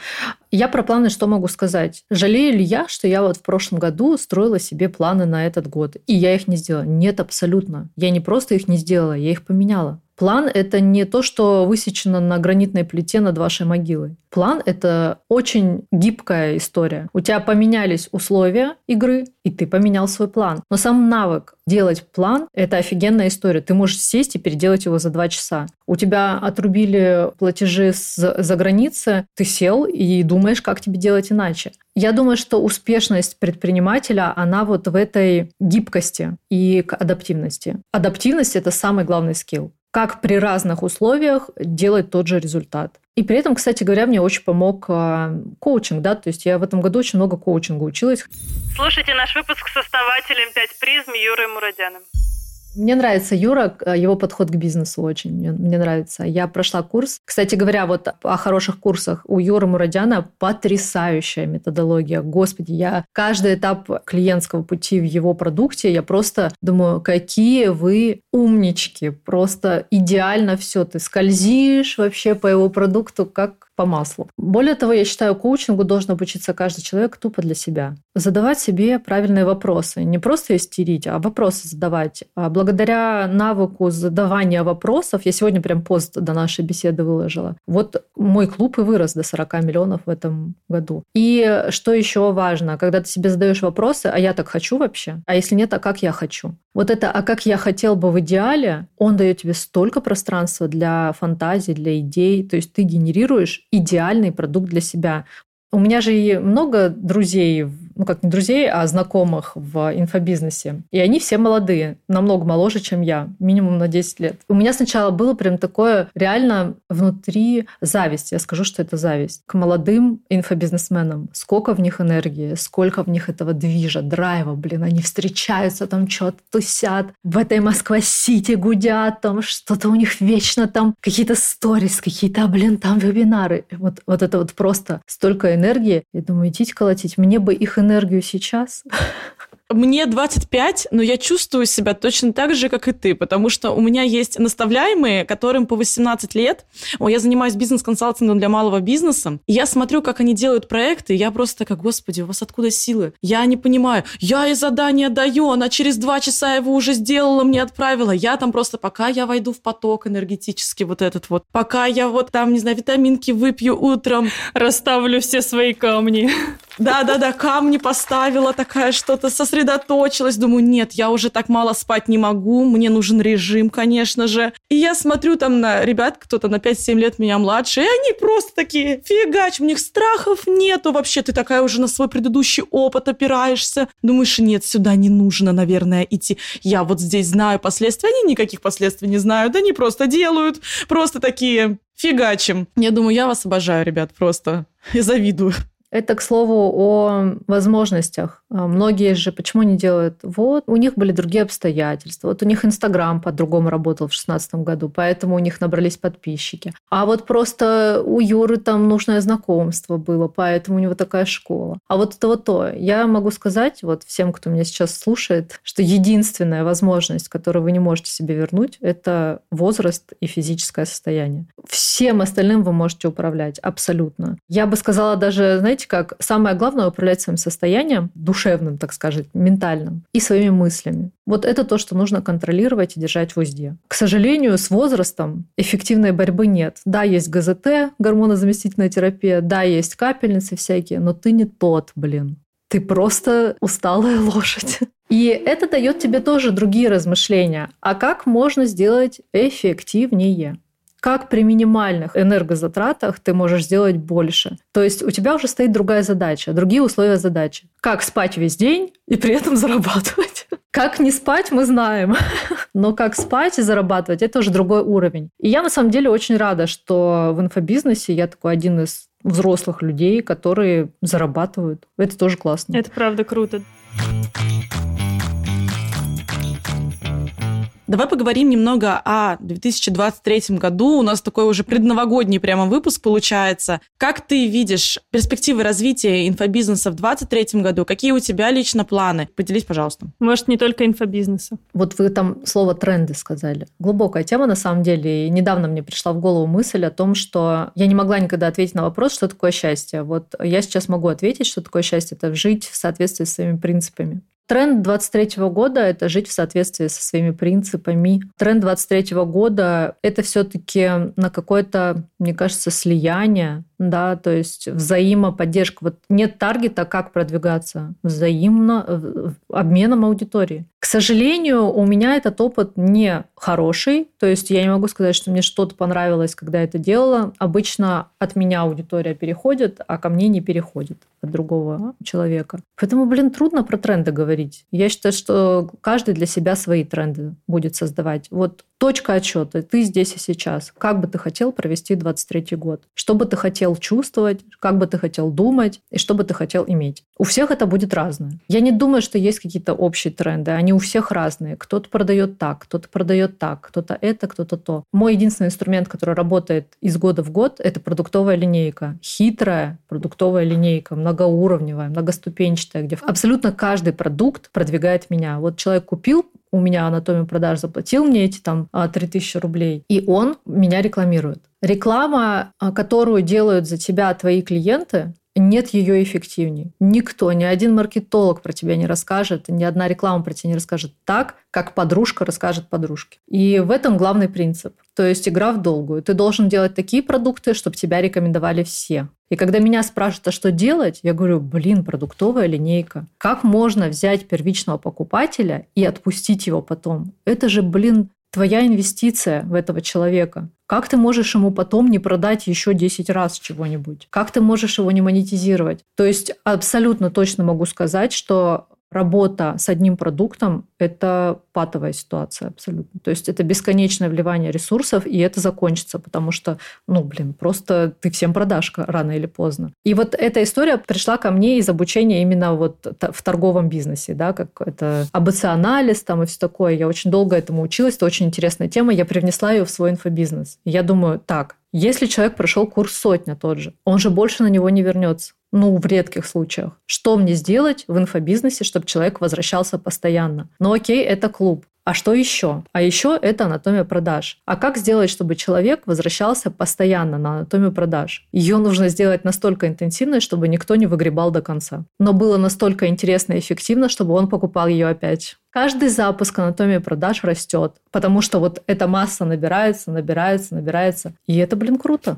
Я про планы что могу сказать? Жалею ли я, что я вот в прошлом году строила себе планы на этот год, и я их не сделала? Нет, абсолютно. Я не просто их не сделала, я их поменяла. План – это не то, что высечено на гранитной плите над вашей могилой. План – это очень гибкая история. У тебя поменялись условия игры, и ты поменял свой план. Но сам навык делать план – это офигенная история. Ты можешь сесть и переделать его за два часа. У тебя отрубили платежи за границы, ты сел и думаешь, как тебе делать иначе. Я думаю, что успешность предпринимателя, она вот в этой гибкости и адаптивности. Адаптивность – это самый главный скилл как при разных условиях делать тот же результат. И при этом, кстати говоря, мне очень помог э, коучинг, да, то есть я в этом году очень много коучинга училась. Слушайте наш выпуск с основателем 5 призм Юрой Мурадяном. Мне нравится Юра, э, его подход к бизнесу очень. Мне, мне нравится. Я прошла курс. Кстати говоря, вот о хороших курсах. У Юры Мурадяна потрясающая методология. Господи, я каждый этап клиентского пути в его продукте, я просто думаю, какие вы умнички. Просто идеально все. Ты скользишь вообще по его продукту, как по маслу. Более того, я считаю, коучингу должен обучиться каждый человек тупо для себя. Задавать себе правильные вопросы. Не просто истерить, а вопросы задавать. А благодаря навыку задавания вопросов, я сегодня прям пост до нашей беседы выложила, вот мой клуб и вырос до 40 миллионов в этом году. И что еще важно, когда ты себе задаешь вопросы, а я так хочу вообще? А если нет, а как я хочу? Вот это «а как я хотел бы в идеале», он дает тебе столько пространства для фантазии, для идей. То есть ты генерируешь идеальный продукт для себя. У меня же много друзей ну как не друзей, а знакомых в инфобизнесе. И они все молодые, намного моложе, чем я, минимум на 10 лет. У меня сначала было прям такое реально внутри зависть. Я скажу, что это зависть к молодым инфобизнесменам. Сколько в них энергии, сколько в них этого движа, драйва, блин, они встречаются там, что-то тусят, в этой Москва-Сити гудят, там что-то у них вечно там какие-то сторис, какие-то, блин, там вебинары. Вот, вот это вот просто столько энергии. Я думаю, идите колотить. Мне бы их энергию сейчас? Мне 25, но я чувствую себя точно так же, как и ты, потому что у меня есть наставляемые, которым по 18 лет. О, я занимаюсь бизнес-консалтингом для малого бизнеса. И я смотрю, как они делают проекты, и я просто такая, господи, у вас откуда силы? Я не понимаю. Я ей задание даю, она через два часа его уже сделала, мне отправила. Я там просто, пока я войду в поток энергетический вот этот вот, пока я вот там, не знаю, витаминки выпью утром. Расставлю все свои камни. Да-да-да, камни поставила такая, что-то сосредоточилась. Думаю, нет, я уже так мало спать не могу, мне нужен режим, конечно же. И я смотрю там на ребят, кто-то на 5-7 лет меня младше, и они просто такие, фигач, у них страхов нету вообще, ты такая уже на свой предыдущий опыт опираешься. Думаешь, нет, сюда не нужно, наверное, идти. Я вот здесь знаю последствия, они никаких последствий не знают, они просто делают, просто такие фигачим. Я думаю, я вас обожаю, ребят, просто. И завидую. Это, к слову, о возможностях. А, многие же почему не делают? Вот, у них были другие обстоятельства. Вот у них Инстаграм по-другому работал в 2016 году, поэтому у них набрались подписчики. А вот просто у Юры там нужное знакомство было, поэтому у него такая школа. А вот это вот то. Я могу сказать вот всем, кто меня сейчас слушает, что единственная возможность, которую вы не можете себе вернуть, это возраст и физическое состояние. Всем остальным вы можете управлять абсолютно. Я бы сказала даже, знаете, знаете, как самое главное управлять своим состоянием, душевным, так сказать, ментальным, и своими мыслями. Вот это то, что нужно контролировать и держать в узде. К сожалению, с возрастом эффективной борьбы нет. Да, есть ГЗТ, гормонозаместительная терапия, да, есть капельницы всякие, но ты не тот, блин. Ты просто усталая лошадь. И это дает тебе тоже другие размышления. А как можно сделать эффективнее? Как при минимальных энергозатратах ты можешь сделать больше. То есть у тебя уже стоит другая задача, другие условия задачи. Как спать весь день и при этом зарабатывать. Как не спать, мы знаем. Но как спать и зарабатывать, это уже другой уровень. И я на самом деле очень рада, что в инфобизнесе я такой один из взрослых людей, которые зарабатывают. Это тоже классно. Это правда круто. Давай поговорим немного о 2023 году. У нас такой уже предновогодний прямо выпуск получается. Как ты видишь перспективы развития инфобизнеса в 2023 году? Какие у тебя лично планы? Поделись, пожалуйста. Может, не только инфобизнеса. Вот вы там слово «тренды» сказали. Глубокая тема, на самом деле. И недавно мне пришла в голову мысль о том, что я не могла никогда ответить на вопрос, что такое счастье. Вот я сейчас могу ответить, что такое счастье. Это жить в соответствии с своими принципами. Тренд 23 года – это жить в соответствии со своими принципами. Тренд 23 года – это все-таки на какое-то, мне кажется, слияние да, то есть взаимоподдержка. Вот нет таргета, как продвигаться взаимно обменом аудитории. К сожалению, у меня этот опыт не хороший, то есть я не могу сказать, что мне что-то понравилось, когда это делала. Обычно от меня аудитория переходит, а ко мне не переходит от другого человека. Поэтому, блин, трудно про тренды говорить. Я считаю, что каждый для себя свои тренды будет создавать. Вот точка отсчета, ты здесь и сейчас. Как бы ты хотел провести 23 год? Что бы ты хотел чувствовать? Как бы ты хотел думать? И что бы ты хотел иметь? У всех это будет разное. Я не думаю, что есть какие-то общие тренды. Они у всех разные. Кто-то продает так, кто-то продает так, кто-то это, кто-то то. Мой единственный инструмент, который работает из года в год, это продуктовая линейка. Хитрая продуктовая линейка, многоуровневая, многоступенчатая, где абсолютно каждый продукт продвигает меня. Вот человек купил у меня анатомию продаж заплатил мне эти там 3000 а, рублей, и он меня рекламирует. Реклама, а, которую делают за тебя твои клиенты, нет ее эффективнее. Никто, ни один маркетолог про тебя не расскажет, ни одна реклама про тебя не расскажет так, как подружка расскажет подружке. И в этом главный принцип. То есть игра в долгую. Ты должен делать такие продукты, чтобы тебя рекомендовали все. И когда меня спрашивают, а что делать, я говорю, блин, продуктовая линейка. Как можно взять первичного покупателя и отпустить его потом? Это же, блин, твоя инвестиция в этого человека. Как ты можешь ему потом не продать еще 10 раз чего-нибудь? Как ты можешь его не монетизировать? То есть абсолютно точно могу сказать, что работа с одним продуктом – это патовая ситуация абсолютно. То есть это бесконечное вливание ресурсов, и это закончится, потому что, ну, блин, просто ты всем продашь рано или поздно. И вот эта история пришла ко мне из обучения именно вот в торговом бизнесе, да, как это АБЦ-анализ там и все такое. Я очень долго этому училась, это очень интересная тема, я привнесла ее в свой инфобизнес. Я думаю, так, если человек прошел курс сотня тот же, он же больше на него не вернется ну, в редких случаях. Что мне сделать в инфобизнесе, чтобы человек возвращался постоянно? Ну, окей, это клуб. А что еще? А еще это анатомия продаж. А как сделать, чтобы человек возвращался постоянно на анатомию продаж? Ее нужно сделать настолько интенсивной, чтобы никто не выгребал до конца. Но было настолько интересно и эффективно, чтобы он покупал ее опять. Каждый запуск анатомии продаж растет, потому что вот эта масса набирается, набирается, набирается. И это, блин, круто.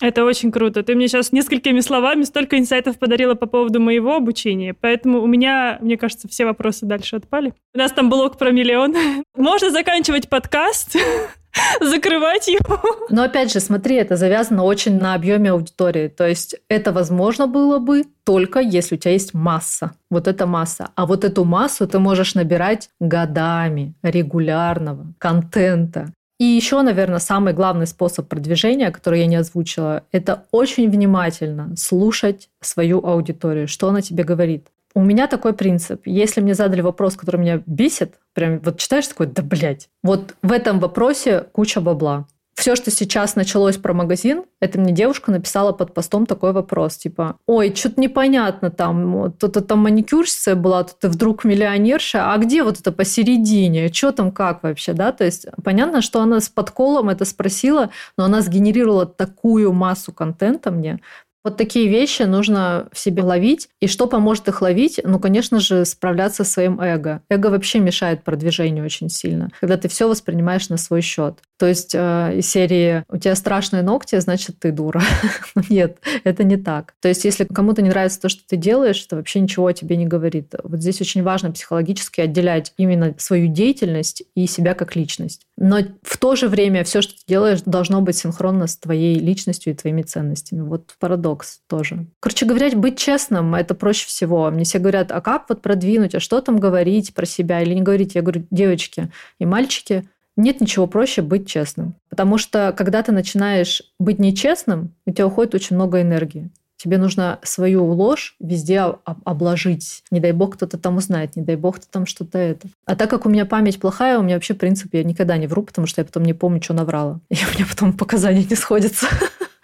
Это очень круто. Ты мне сейчас несколькими словами столько инсайтов подарила по поводу моего обучения, поэтому у меня, мне кажется, все вопросы дальше отпали. У нас там блок про миллион. Можно заканчивать подкаст, закрывать его. Но опять же, смотри, это завязано очень на объеме аудитории. То есть это возможно было бы только если у тебя есть масса. Вот эта масса. А вот эту массу ты можешь набирать годами регулярного контента. И еще, наверное, самый главный способ продвижения, который я не озвучила, это очень внимательно слушать свою аудиторию, что она тебе говорит. У меня такой принцип. Если мне задали вопрос, который меня бесит, прям вот читаешь такой, да блядь. Вот в этом вопросе куча бабла все, что сейчас началось про магазин, это мне девушка написала под постом такой вопрос, типа, ой, что-то непонятно там, тут там маникюрщица была, тут ты вдруг миллионерша, а где вот это посередине, что там как вообще, да, то есть понятно, что она с подколом это спросила, но она сгенерировала такую массу контента мне, вот такие вещи нужно в себе ловить. И что поможет их ловить? Ну, конечно же, справляться со своим эго. Эго вообще мешает продвижению очень сильно, когда ты все воспринимаешь на свой счет. То есть э, из серии «У тебя страшные ногти, значит, ты дура». Нет, это не так. То есть если кому-то не нравится то, что ты делаешь, это вообще ничего о тебе не говорит. Вот здесь очень важно психологически отделять именно свою деятельность и себя как личность. Но в то же время все, что ты делаешь, должно быть синхронно с твоей личностью и твоими ценностями. Вот парадокс тоже. Короче говоря, быть честным – это проще всего. Мне все говорят, а как вот продвинуть, а что там говорить про себя или не говорить? Я говорю, девочки и мальчики, нет ничего проще быть честным. Потому что когда ты начинаешь быть нечестным, у тебя уходит очень много энергии. Тебе нужно свою ложь везде обложить. Не дай бог кто-то там узнает, не дай бог кто там что-то это. А так как у меня память плохая, у меня вообще принцип, я никогда не вру, потому что я потом не помню, что наврала. И у меня потом показания не сходятся.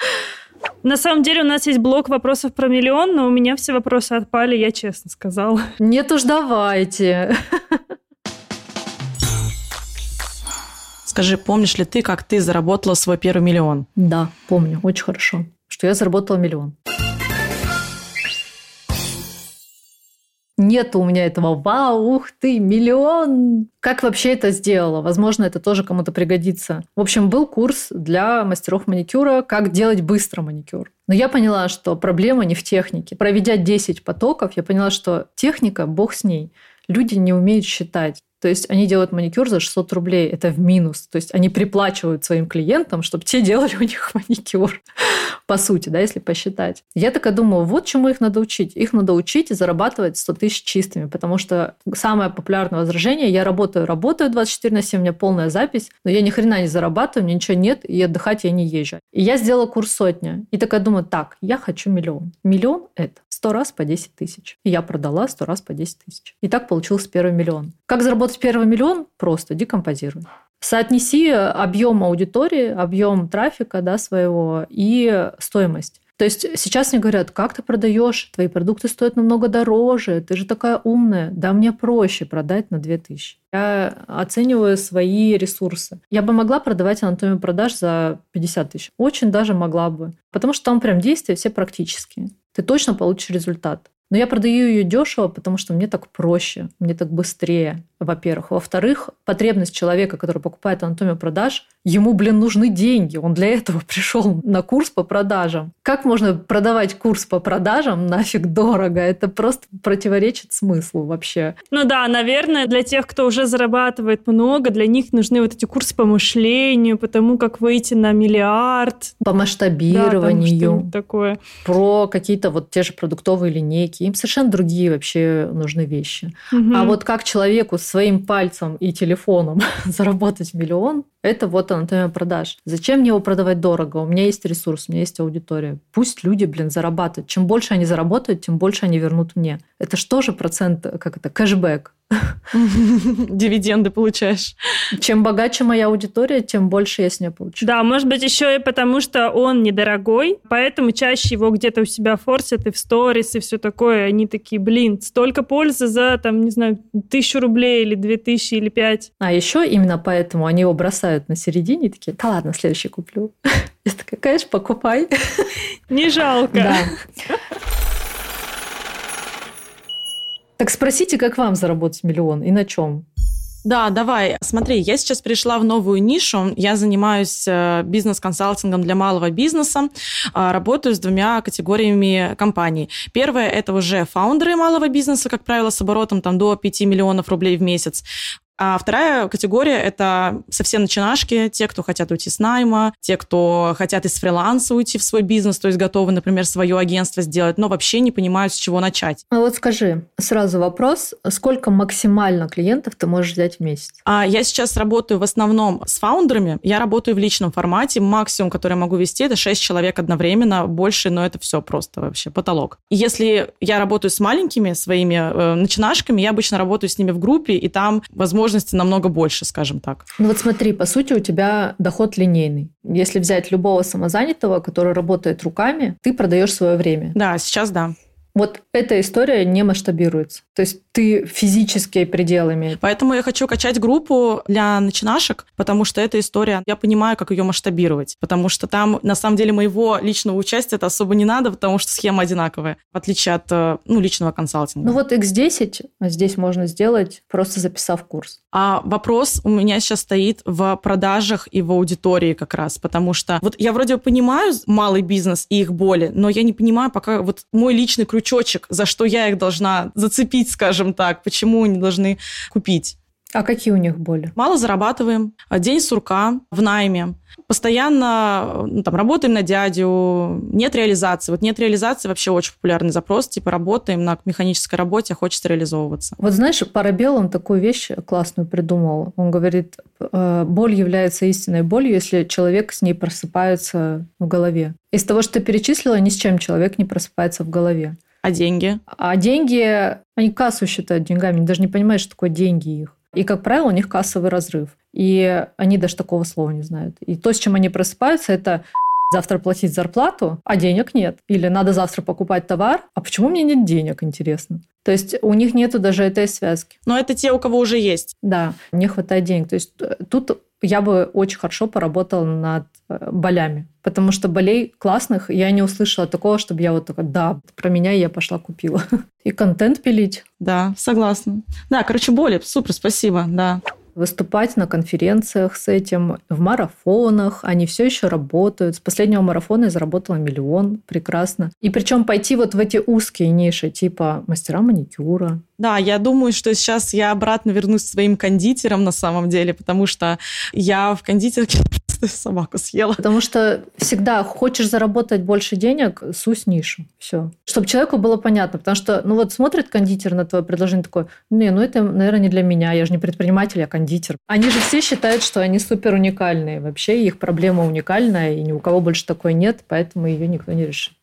На самом деле у нас есть блок вопросов про миллион, но у меня все вопросы отпали, я честно сказала. Нет уж, давайте. Скажи, помнишь ли ты, как ты заработала свой первый миллион? Да, помню, очень хорошо, что я заработала миллион. Нет у меня этого «Вау, ух ты, миллион!» Как вообще это сделала? Возможно, это тоже кому-то пригодится. В общем, был курс для мастеров маникюра «Как делать быстро маникюр». Но я поняла, что проблема не в технике. Проведя 10 потоков, я поняла, что техника – бог с ней. Люди не умеют считать. То есть они делают маникюр за 600 рублей, это в минус. То есть они приплачивают своим клиентам, чтобы те делали у них маникюр, по сути, да, если посчитать. Я такая думаю, вот чему их надо учить. Их надо учить и зарабатывать 100 тысяч чистыми, потому что самое популярное возражение, я работаю, работаю 24 на 7, у меня полная запись, но я ни хрена не зарабатываю, мне ничего нет, и отдыхать я не езжу. И я сделала курс сотня. И такая думаю, так, я хочу миллион. Миллион – это 100 раз по 10 тысяч. И я продала 100 раз по 10 тысяч. И так получился первый миллион. Как заработать первый миллион? Просто декомпозируй. Соотнеси объем аудитории, объем трафика да, своего и стоимость. То есть сейчас мне говорят, как ты продаешь, твои продукты стоят намного дороже, ты же такая умная. Да, мне проще продать на 2000. Я оцениваю свои ресурсы. Я бы могла продавать анатомию продаж за 50 тысяч. Очень даже могла бы. Потому что там прям действия все практические ты точно получишь результат. Но я продаю ее дешево, потому что мне так проще, мне так быстрее во-первых. Во-вторых, потребность человека, который покупает анатомию продаж, ему, блин, нужны деньги. Он для этого пришел на курс по продажам. Как можно продавать курс по продажам нафиг дорого? Это просто противоречит смыслу вообще. Ну да, наверное, для тех, кто уже зарабатывает много, для них нужны вот эти курсы по мышлению, по тому, как выйти на миллиард. По масштабированию. Да, такое. Про какие-то вот те же продуктовые линейки. Им совершенно другие вообще нужны вещи. Угу. А вот как человеку своим пальцем и телефоном заработать миллион, это вот анатомия продаж. Зачем мне его продавать дорого? У меня есть ресурс, у меня есть аудитория. Пусть люди, блин, зарабатывают. Чем больше они заработают, тем больше они вернут мне. Это что же процент, как это, кэшбэк. Дивиденды получаешь. Чем богаче моя аудитория, тем больше я с нее получу. Да, может быть, еще и потому, что он недорогой, поэтому чаще его где-то у себя форсят и в сторис, и все такое. Они такие, блин, столько пользы за, там, не знаю, тысячу рублей или две тысячи или пять. А еще именно поэтому они его бросают на середине и такие, да ладно, следующий куплю. Я такая, конечно, покупай. Не жалко. Да. Так спросите, как вам заработать миллион и на чем? Да, давай. Смотри, я сейчас пришла в новую нишу. Я занимаюсь э, бизнес-консалтингом для малого бизнеса. А, работаю с двумя категориями компаний. Первое – это уже фаундеры малого бизнеса, как правило, с оборотом там, до 5 миллионов рублей в месяц. А вторая категория – это совсем начинашки, те, кто хотят уйти с найма, те, кто хотят из фриланса уйти в свой бизнес, то есть готовы, например, свое агентство сделать, но вообще не понимают, с чего начать. А вот скажи, сразу вопрос, сколько максимально клиентов ты можешь взять в месяц? А я сейчас работаю в основном с фаундерами, я работаю в личном формате, максимум, который я могу вести, это 6 человек одновременно, больше, но это все просто вообще потолок. Если я работаю с маленькими своими э, начинашками, я обычно работаю с ними в группе, и там, возможно, возможности намного больше, скажем так. Ну вот смотри, по сути у тебя доход линейный. Если взять любого самозанятого, который работает руками, ты продаешь свое время. Да, сейчас да. Вот эта история не масштабируется. То есть ты физические пределы имеешь. Поэтому я хочу качать группу для начинашек, потому что эта история, я понимаю, как ее масштабировать, потому что там, на самом деле, моего личного участия это особо не надо, потому что схема одинаковая, в отличие от э, ну, личного консалтинга. Ну вот X10 здесь можно сделать, просто записав курс. А вопрос у меня сейчас стоит в продажах и в аудитории как раз, потому что вот я вроде понимаю малый бизнес и их боли, но я не понимаю пока вот мой личный крючочек, за что я их должна зацепить, скажем так, почему они должны купить. А какие у них боли? Мало зарабатываем, день сурка в найме, постоянно ну, там, работаем на дядю, нет реализации. Вот нет реализации вообще очень популярный запрос, типа работаем на механической работе, а хочется реализовываться. Вот знаешь, Парабел, он такую вещь классную придумал. Он говорит, э, боль является истинной болью, если человек с ней просыпается в голове. Из того, что ты перечислила, ни с чем человек не просыпается в голове. А деньги? А деньги, они кассу считают деньгами, они даже не понимают, что такое деньги их. И, как правило, у них кассовый разрыв. И они даже такого слова не знают. И то, с чем они просыпаются, это завтра платить зарплату, а денег нет. Или надо завтра покупать товар, а почему мне нет денег, интересно? То есть у них нету даже этой связки. Но это те, у кого уже есть. Да, не хватает денег. То есть тут я бы очень хорошо поработала над э, болями. Потому что болей классных я не услышала такого, чтобы я вот такая, да, про меня я пошла купила. И контент пилить. Да, согласна. Да, короче, боли, супер, спасибо, да выступать на конференциях с этим, в марафонах. Они все еще работают. С последнего марафона я заработала миллион. Прекрасно. И причем пойти вот в эти узкие ниши, типа мастера маникюра. Да, я думаю, что сейчас я обратно вернусь своим кондитерам на самом деле, потому что я в кондитерке собаку съела. Потому что всегда хочешь заработать больше денег, сусь нишу. Все. Чтобы человеку было понятно. Потому что, ну вот смотрит кондитер на твое предложение такое, не, ну это, наверное, не для меня, я же не предприниматель, я кондитер. Они же все считают, что они супер уникальные. Вообще их проблема уникальная, и ни у кого больше такой нет, поэтому ее никто не решит.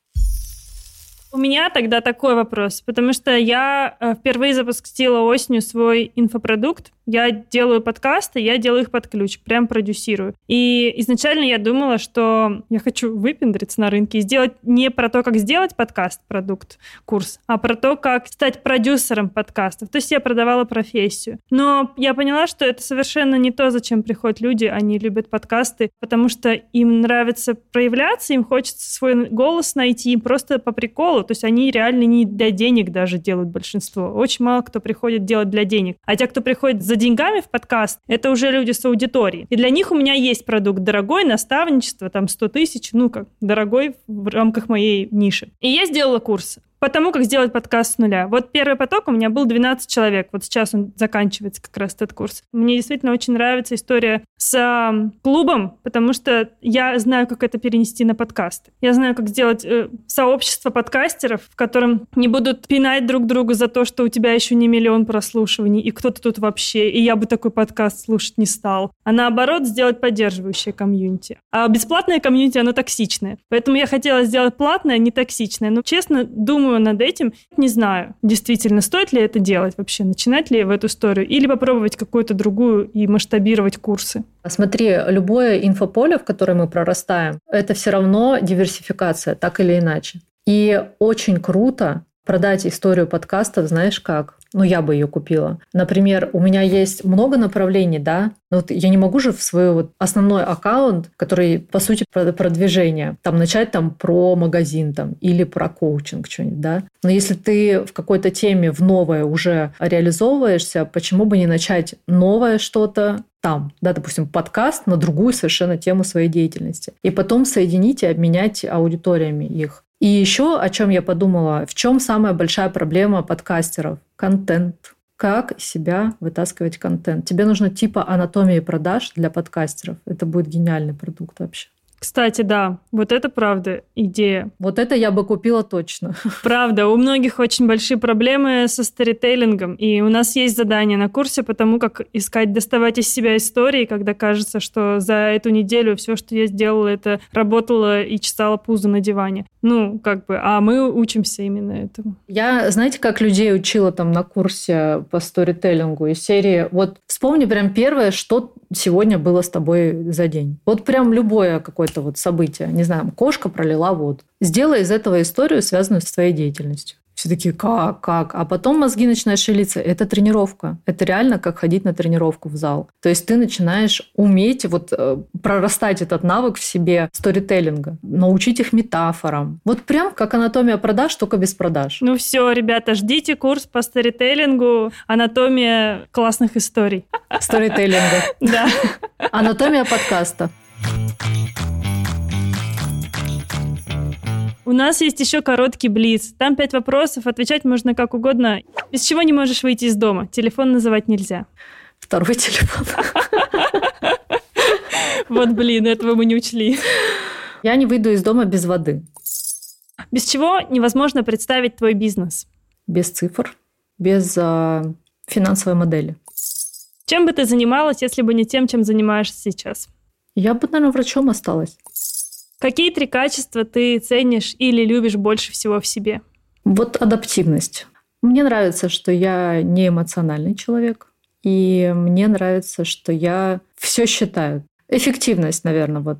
У меня тогда такой вопрос, потому что я э, впервые запустила осенью свой инфопродукт, я делаю подкасты, я делаю их под ключ, прям продюсирую. И изначально я думала, что я хочу выпендриться на рынке и сделать не про то, как сделать подкаст, продукт, курс, а про то, как стать продюсером подкастов. То есть я продавала профессию. Но я поняла, что это совершенно не то, зачем приходят люди. Они любят подкасты, потому что им нравится проявляться, им хочется свой голос найти просто по приколу. То есть они реально не для денег даже делают большинство. Очень мало кто приходит делать для денег. А те, кто приходит за деньгами в подкаст, это уже люди с аудиторией. И для них у меня есть продукт дорогой, наставничество, там 100 тысяч, ну как, дорогой в рамках моей ниши. И я сделала курс по тому, как сделать подкаст с нуля. Вот первый поток у меня был 12 человек. Вот сейчас он заканчивается как раз этот курс. Мне действительно очень нравится история с клубом, потому что я знаю, как это перенести на подкаст. Я знаю, как сделать э, сообщество подкастеров, в котором не будут пинать друг друга за то, что у тебя еще не миллион прослушиваний, и кто-то тут вообще, и я бы такой подкаст слушать не стал. А наоборот, сделать поддерживающее комьюнити. А бесплатное комьюнити, оно токсичное. Поэтому я хотела сделать платное, не токсичное. Но, честно, думаю, думаю над этим. Не знаю, действительно, стоит ли это делать вообще, начинать ли в эту историю, или попробовать какую-то другую и масштабировать курсы. Смотри, любое инфополе, в которое мы прорастаем, это все равно диверсификация, так или иначе. И очень круто продать историю подкастов, знаешь как? ну, я бы ее купила. Например, у меня есть много направлений, да, но вот я не могу же в свой вот основной аккаунт, который, по сути, про продвижение, там начать там про магазин там или про коучинг что-нибудь, да. Но если ты в какой-то теме в новое уже реализовываешься, почему бы не начать новое что-то, там, да, допустим, подкаст на другую совершенно тему своей деятельности. И потом соединить и обменять аудиториями их. И еще о чем я подумала, в чем самая большая проблема подкастеров? Контент. Как себя вытаскивать контент? Тебе нужно типа анатомии продаж для подкастеров. Это будет гениальный продукт вообще. Кстати, да, вот это правда идея. Вот это я бы купила точно. Правда, у многих очень большие проблемы со сторителлингом, и у нас есть задание на курсе по тому, как искать, доставать из себя истории, когда кажется, что за эту неделю все, что я сделала, это работала и чесала пузо на диване. Ну, как бы, а мы учимся именно этому. Я, знаете, как людей учила там на курсе по сторителлингу из серии, вот вспомни прям первое, что сегодня было с тобой за день. Вот прям любое какое какое-то вот событие, не знаю, кошка пролила воду. Сделай из этого историю, связанную с твоей деятельностью. Все такие, как, как? А потом мозги начинают шевелиться. Это тренировка. Это реально как ходить на тренировку в зал. То есть ты начинаешь уметь вот э, прорастать этот навык в себе сторителлинга, научить их метафорам. Вот прям как анатомия продаж, только без продаж. Ну все, ребята, ждите курс по сторителлингу, анатомия классных историй. Сторителлинга. Да. Анатомия подкаста. У нас есть еще короткий блиц. Там пять вопросов, отвечать можно как угодно. Без чего не можешь выйти из дома? Телефон называть нельзя. Второй телефон. Вот, блин, этого мы не учли. Я не выйду из дома без воды. Без чего невозможно представить твой бизнес? Без цифр, без э, финансовой модели. Чем бы ты занималась, если бы не тем, чем занимаешься сейчас? Я бы, наверное, врачом осталась. Какие три качества ты ценишь или любишь больше всего в себе? Вот адаптивность. Мне нравится, что я не эмоциональный человек. И мне нравится, что я все считаю. Эффективность, наверное, вот.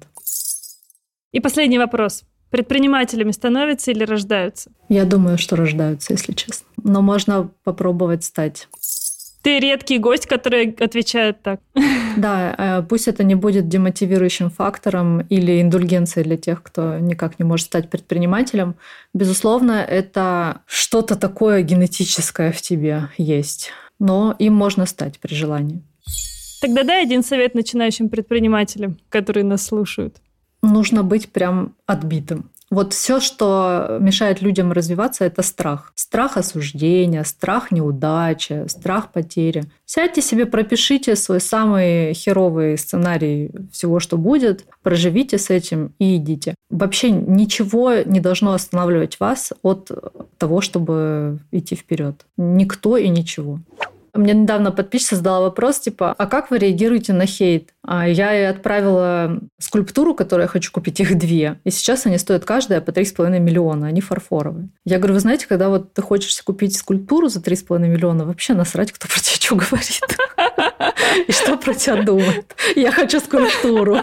И последний вопрос. Предпринимателями становятся или рождаются? Я думаю, что рождаются, если честно. Но можно попробовать стать. Ты редкий гость, который отвечает так. Да, э, пусть это не будет демотивирующим фактором или индульгенцией для тех, кто никак не может стать предпринимателем. Безусловно, это что-то такое генетическое в тебе есть, но им можно стать при желании. Тогда дай один совет начинающим предпринимателям, которые нас слушают. Нужно быть прям отбитым. Вот все, что мешает людям развиваться, это страх. Страх осуждения, страх неудачи, страх потери. Сядьте себе, пропишите свой самый херовый сценарий всего, что будет, проживите с этим и идите. Вообще ничего не должно останавливать вас от того, чтобы идти вперед. Никто и ничего. Мне недавно подписчица задала вопрос, типа, а как вы реагируете на хейт? А я ей отправила скульптуру, которую я хочу купить, их две. И сейчас они стоят каждая по 3,5 миллиона, они фарфоровые. Я говорю, вы знаете, когда вот ты хочешь купить скульптуру за 3,5 миллиона, вообще насрать, кто про тебя что говорит. И что про тебя думает. Я хочу скульптуру.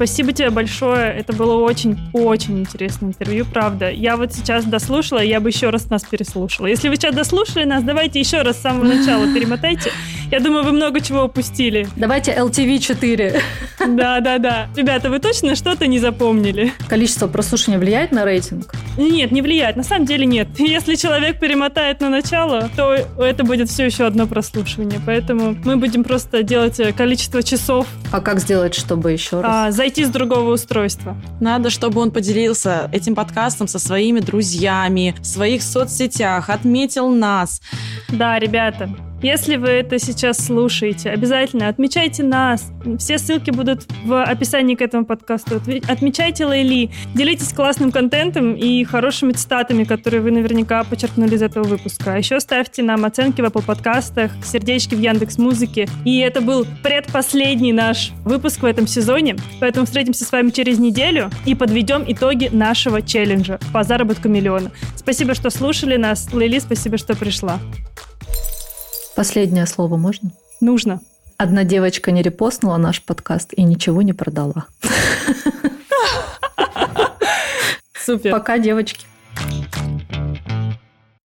Спасибо тебе большое. Это было очень-очень интересное интервью, правда. Я вот сейчас дослушала, я бы еще раз нас переслушала. Если вы сейчас дослушали нас, давайте еще раз с самого начала перемотайте. Я думаю, вы много чего упустили. Давайте LTV 4. Да, да, да. Ребята, вы точно что-то не запомнили? Количество прослушивания влияет на рейтинг? Нет, не влияет. На самом деле нет. Если человек перемотает на начало, то это будет все еще одно прослушивание. Поэтому мы будем просто делать количество часов. А как сделать, чтобы еще раз? А, зайти с другого устройства. Надо, чтобы он поделился этим подкастом со своими друзьями, в своих соцсетях, отметил нас. Да, ребята, если вы это сейчас слушаете, обязательно отмечайте нас. Все ссылки будут в описании к этому подкасту. Отмечайте Лейли. Делитесь классным контентом и хорошими цитатами, которые вы наверняка подчеркнули из этого выпуска. А еще ставьте нам оценки в Apple подкастах, сердечки в Яндекс Музыке. И это был предпоследний наш выпуск в этом сезоне. Поэтому встретимся с вами через неделю и подведем итоги нашего челленджа по заработку миллиона. Спасибо, что слушали нас. Лейли, спасибо, что пришла. Последнее слово можно? Нужно. Одна девочка не репостнула наш подкаст и ничего не продала. Супер. Пока, девочки.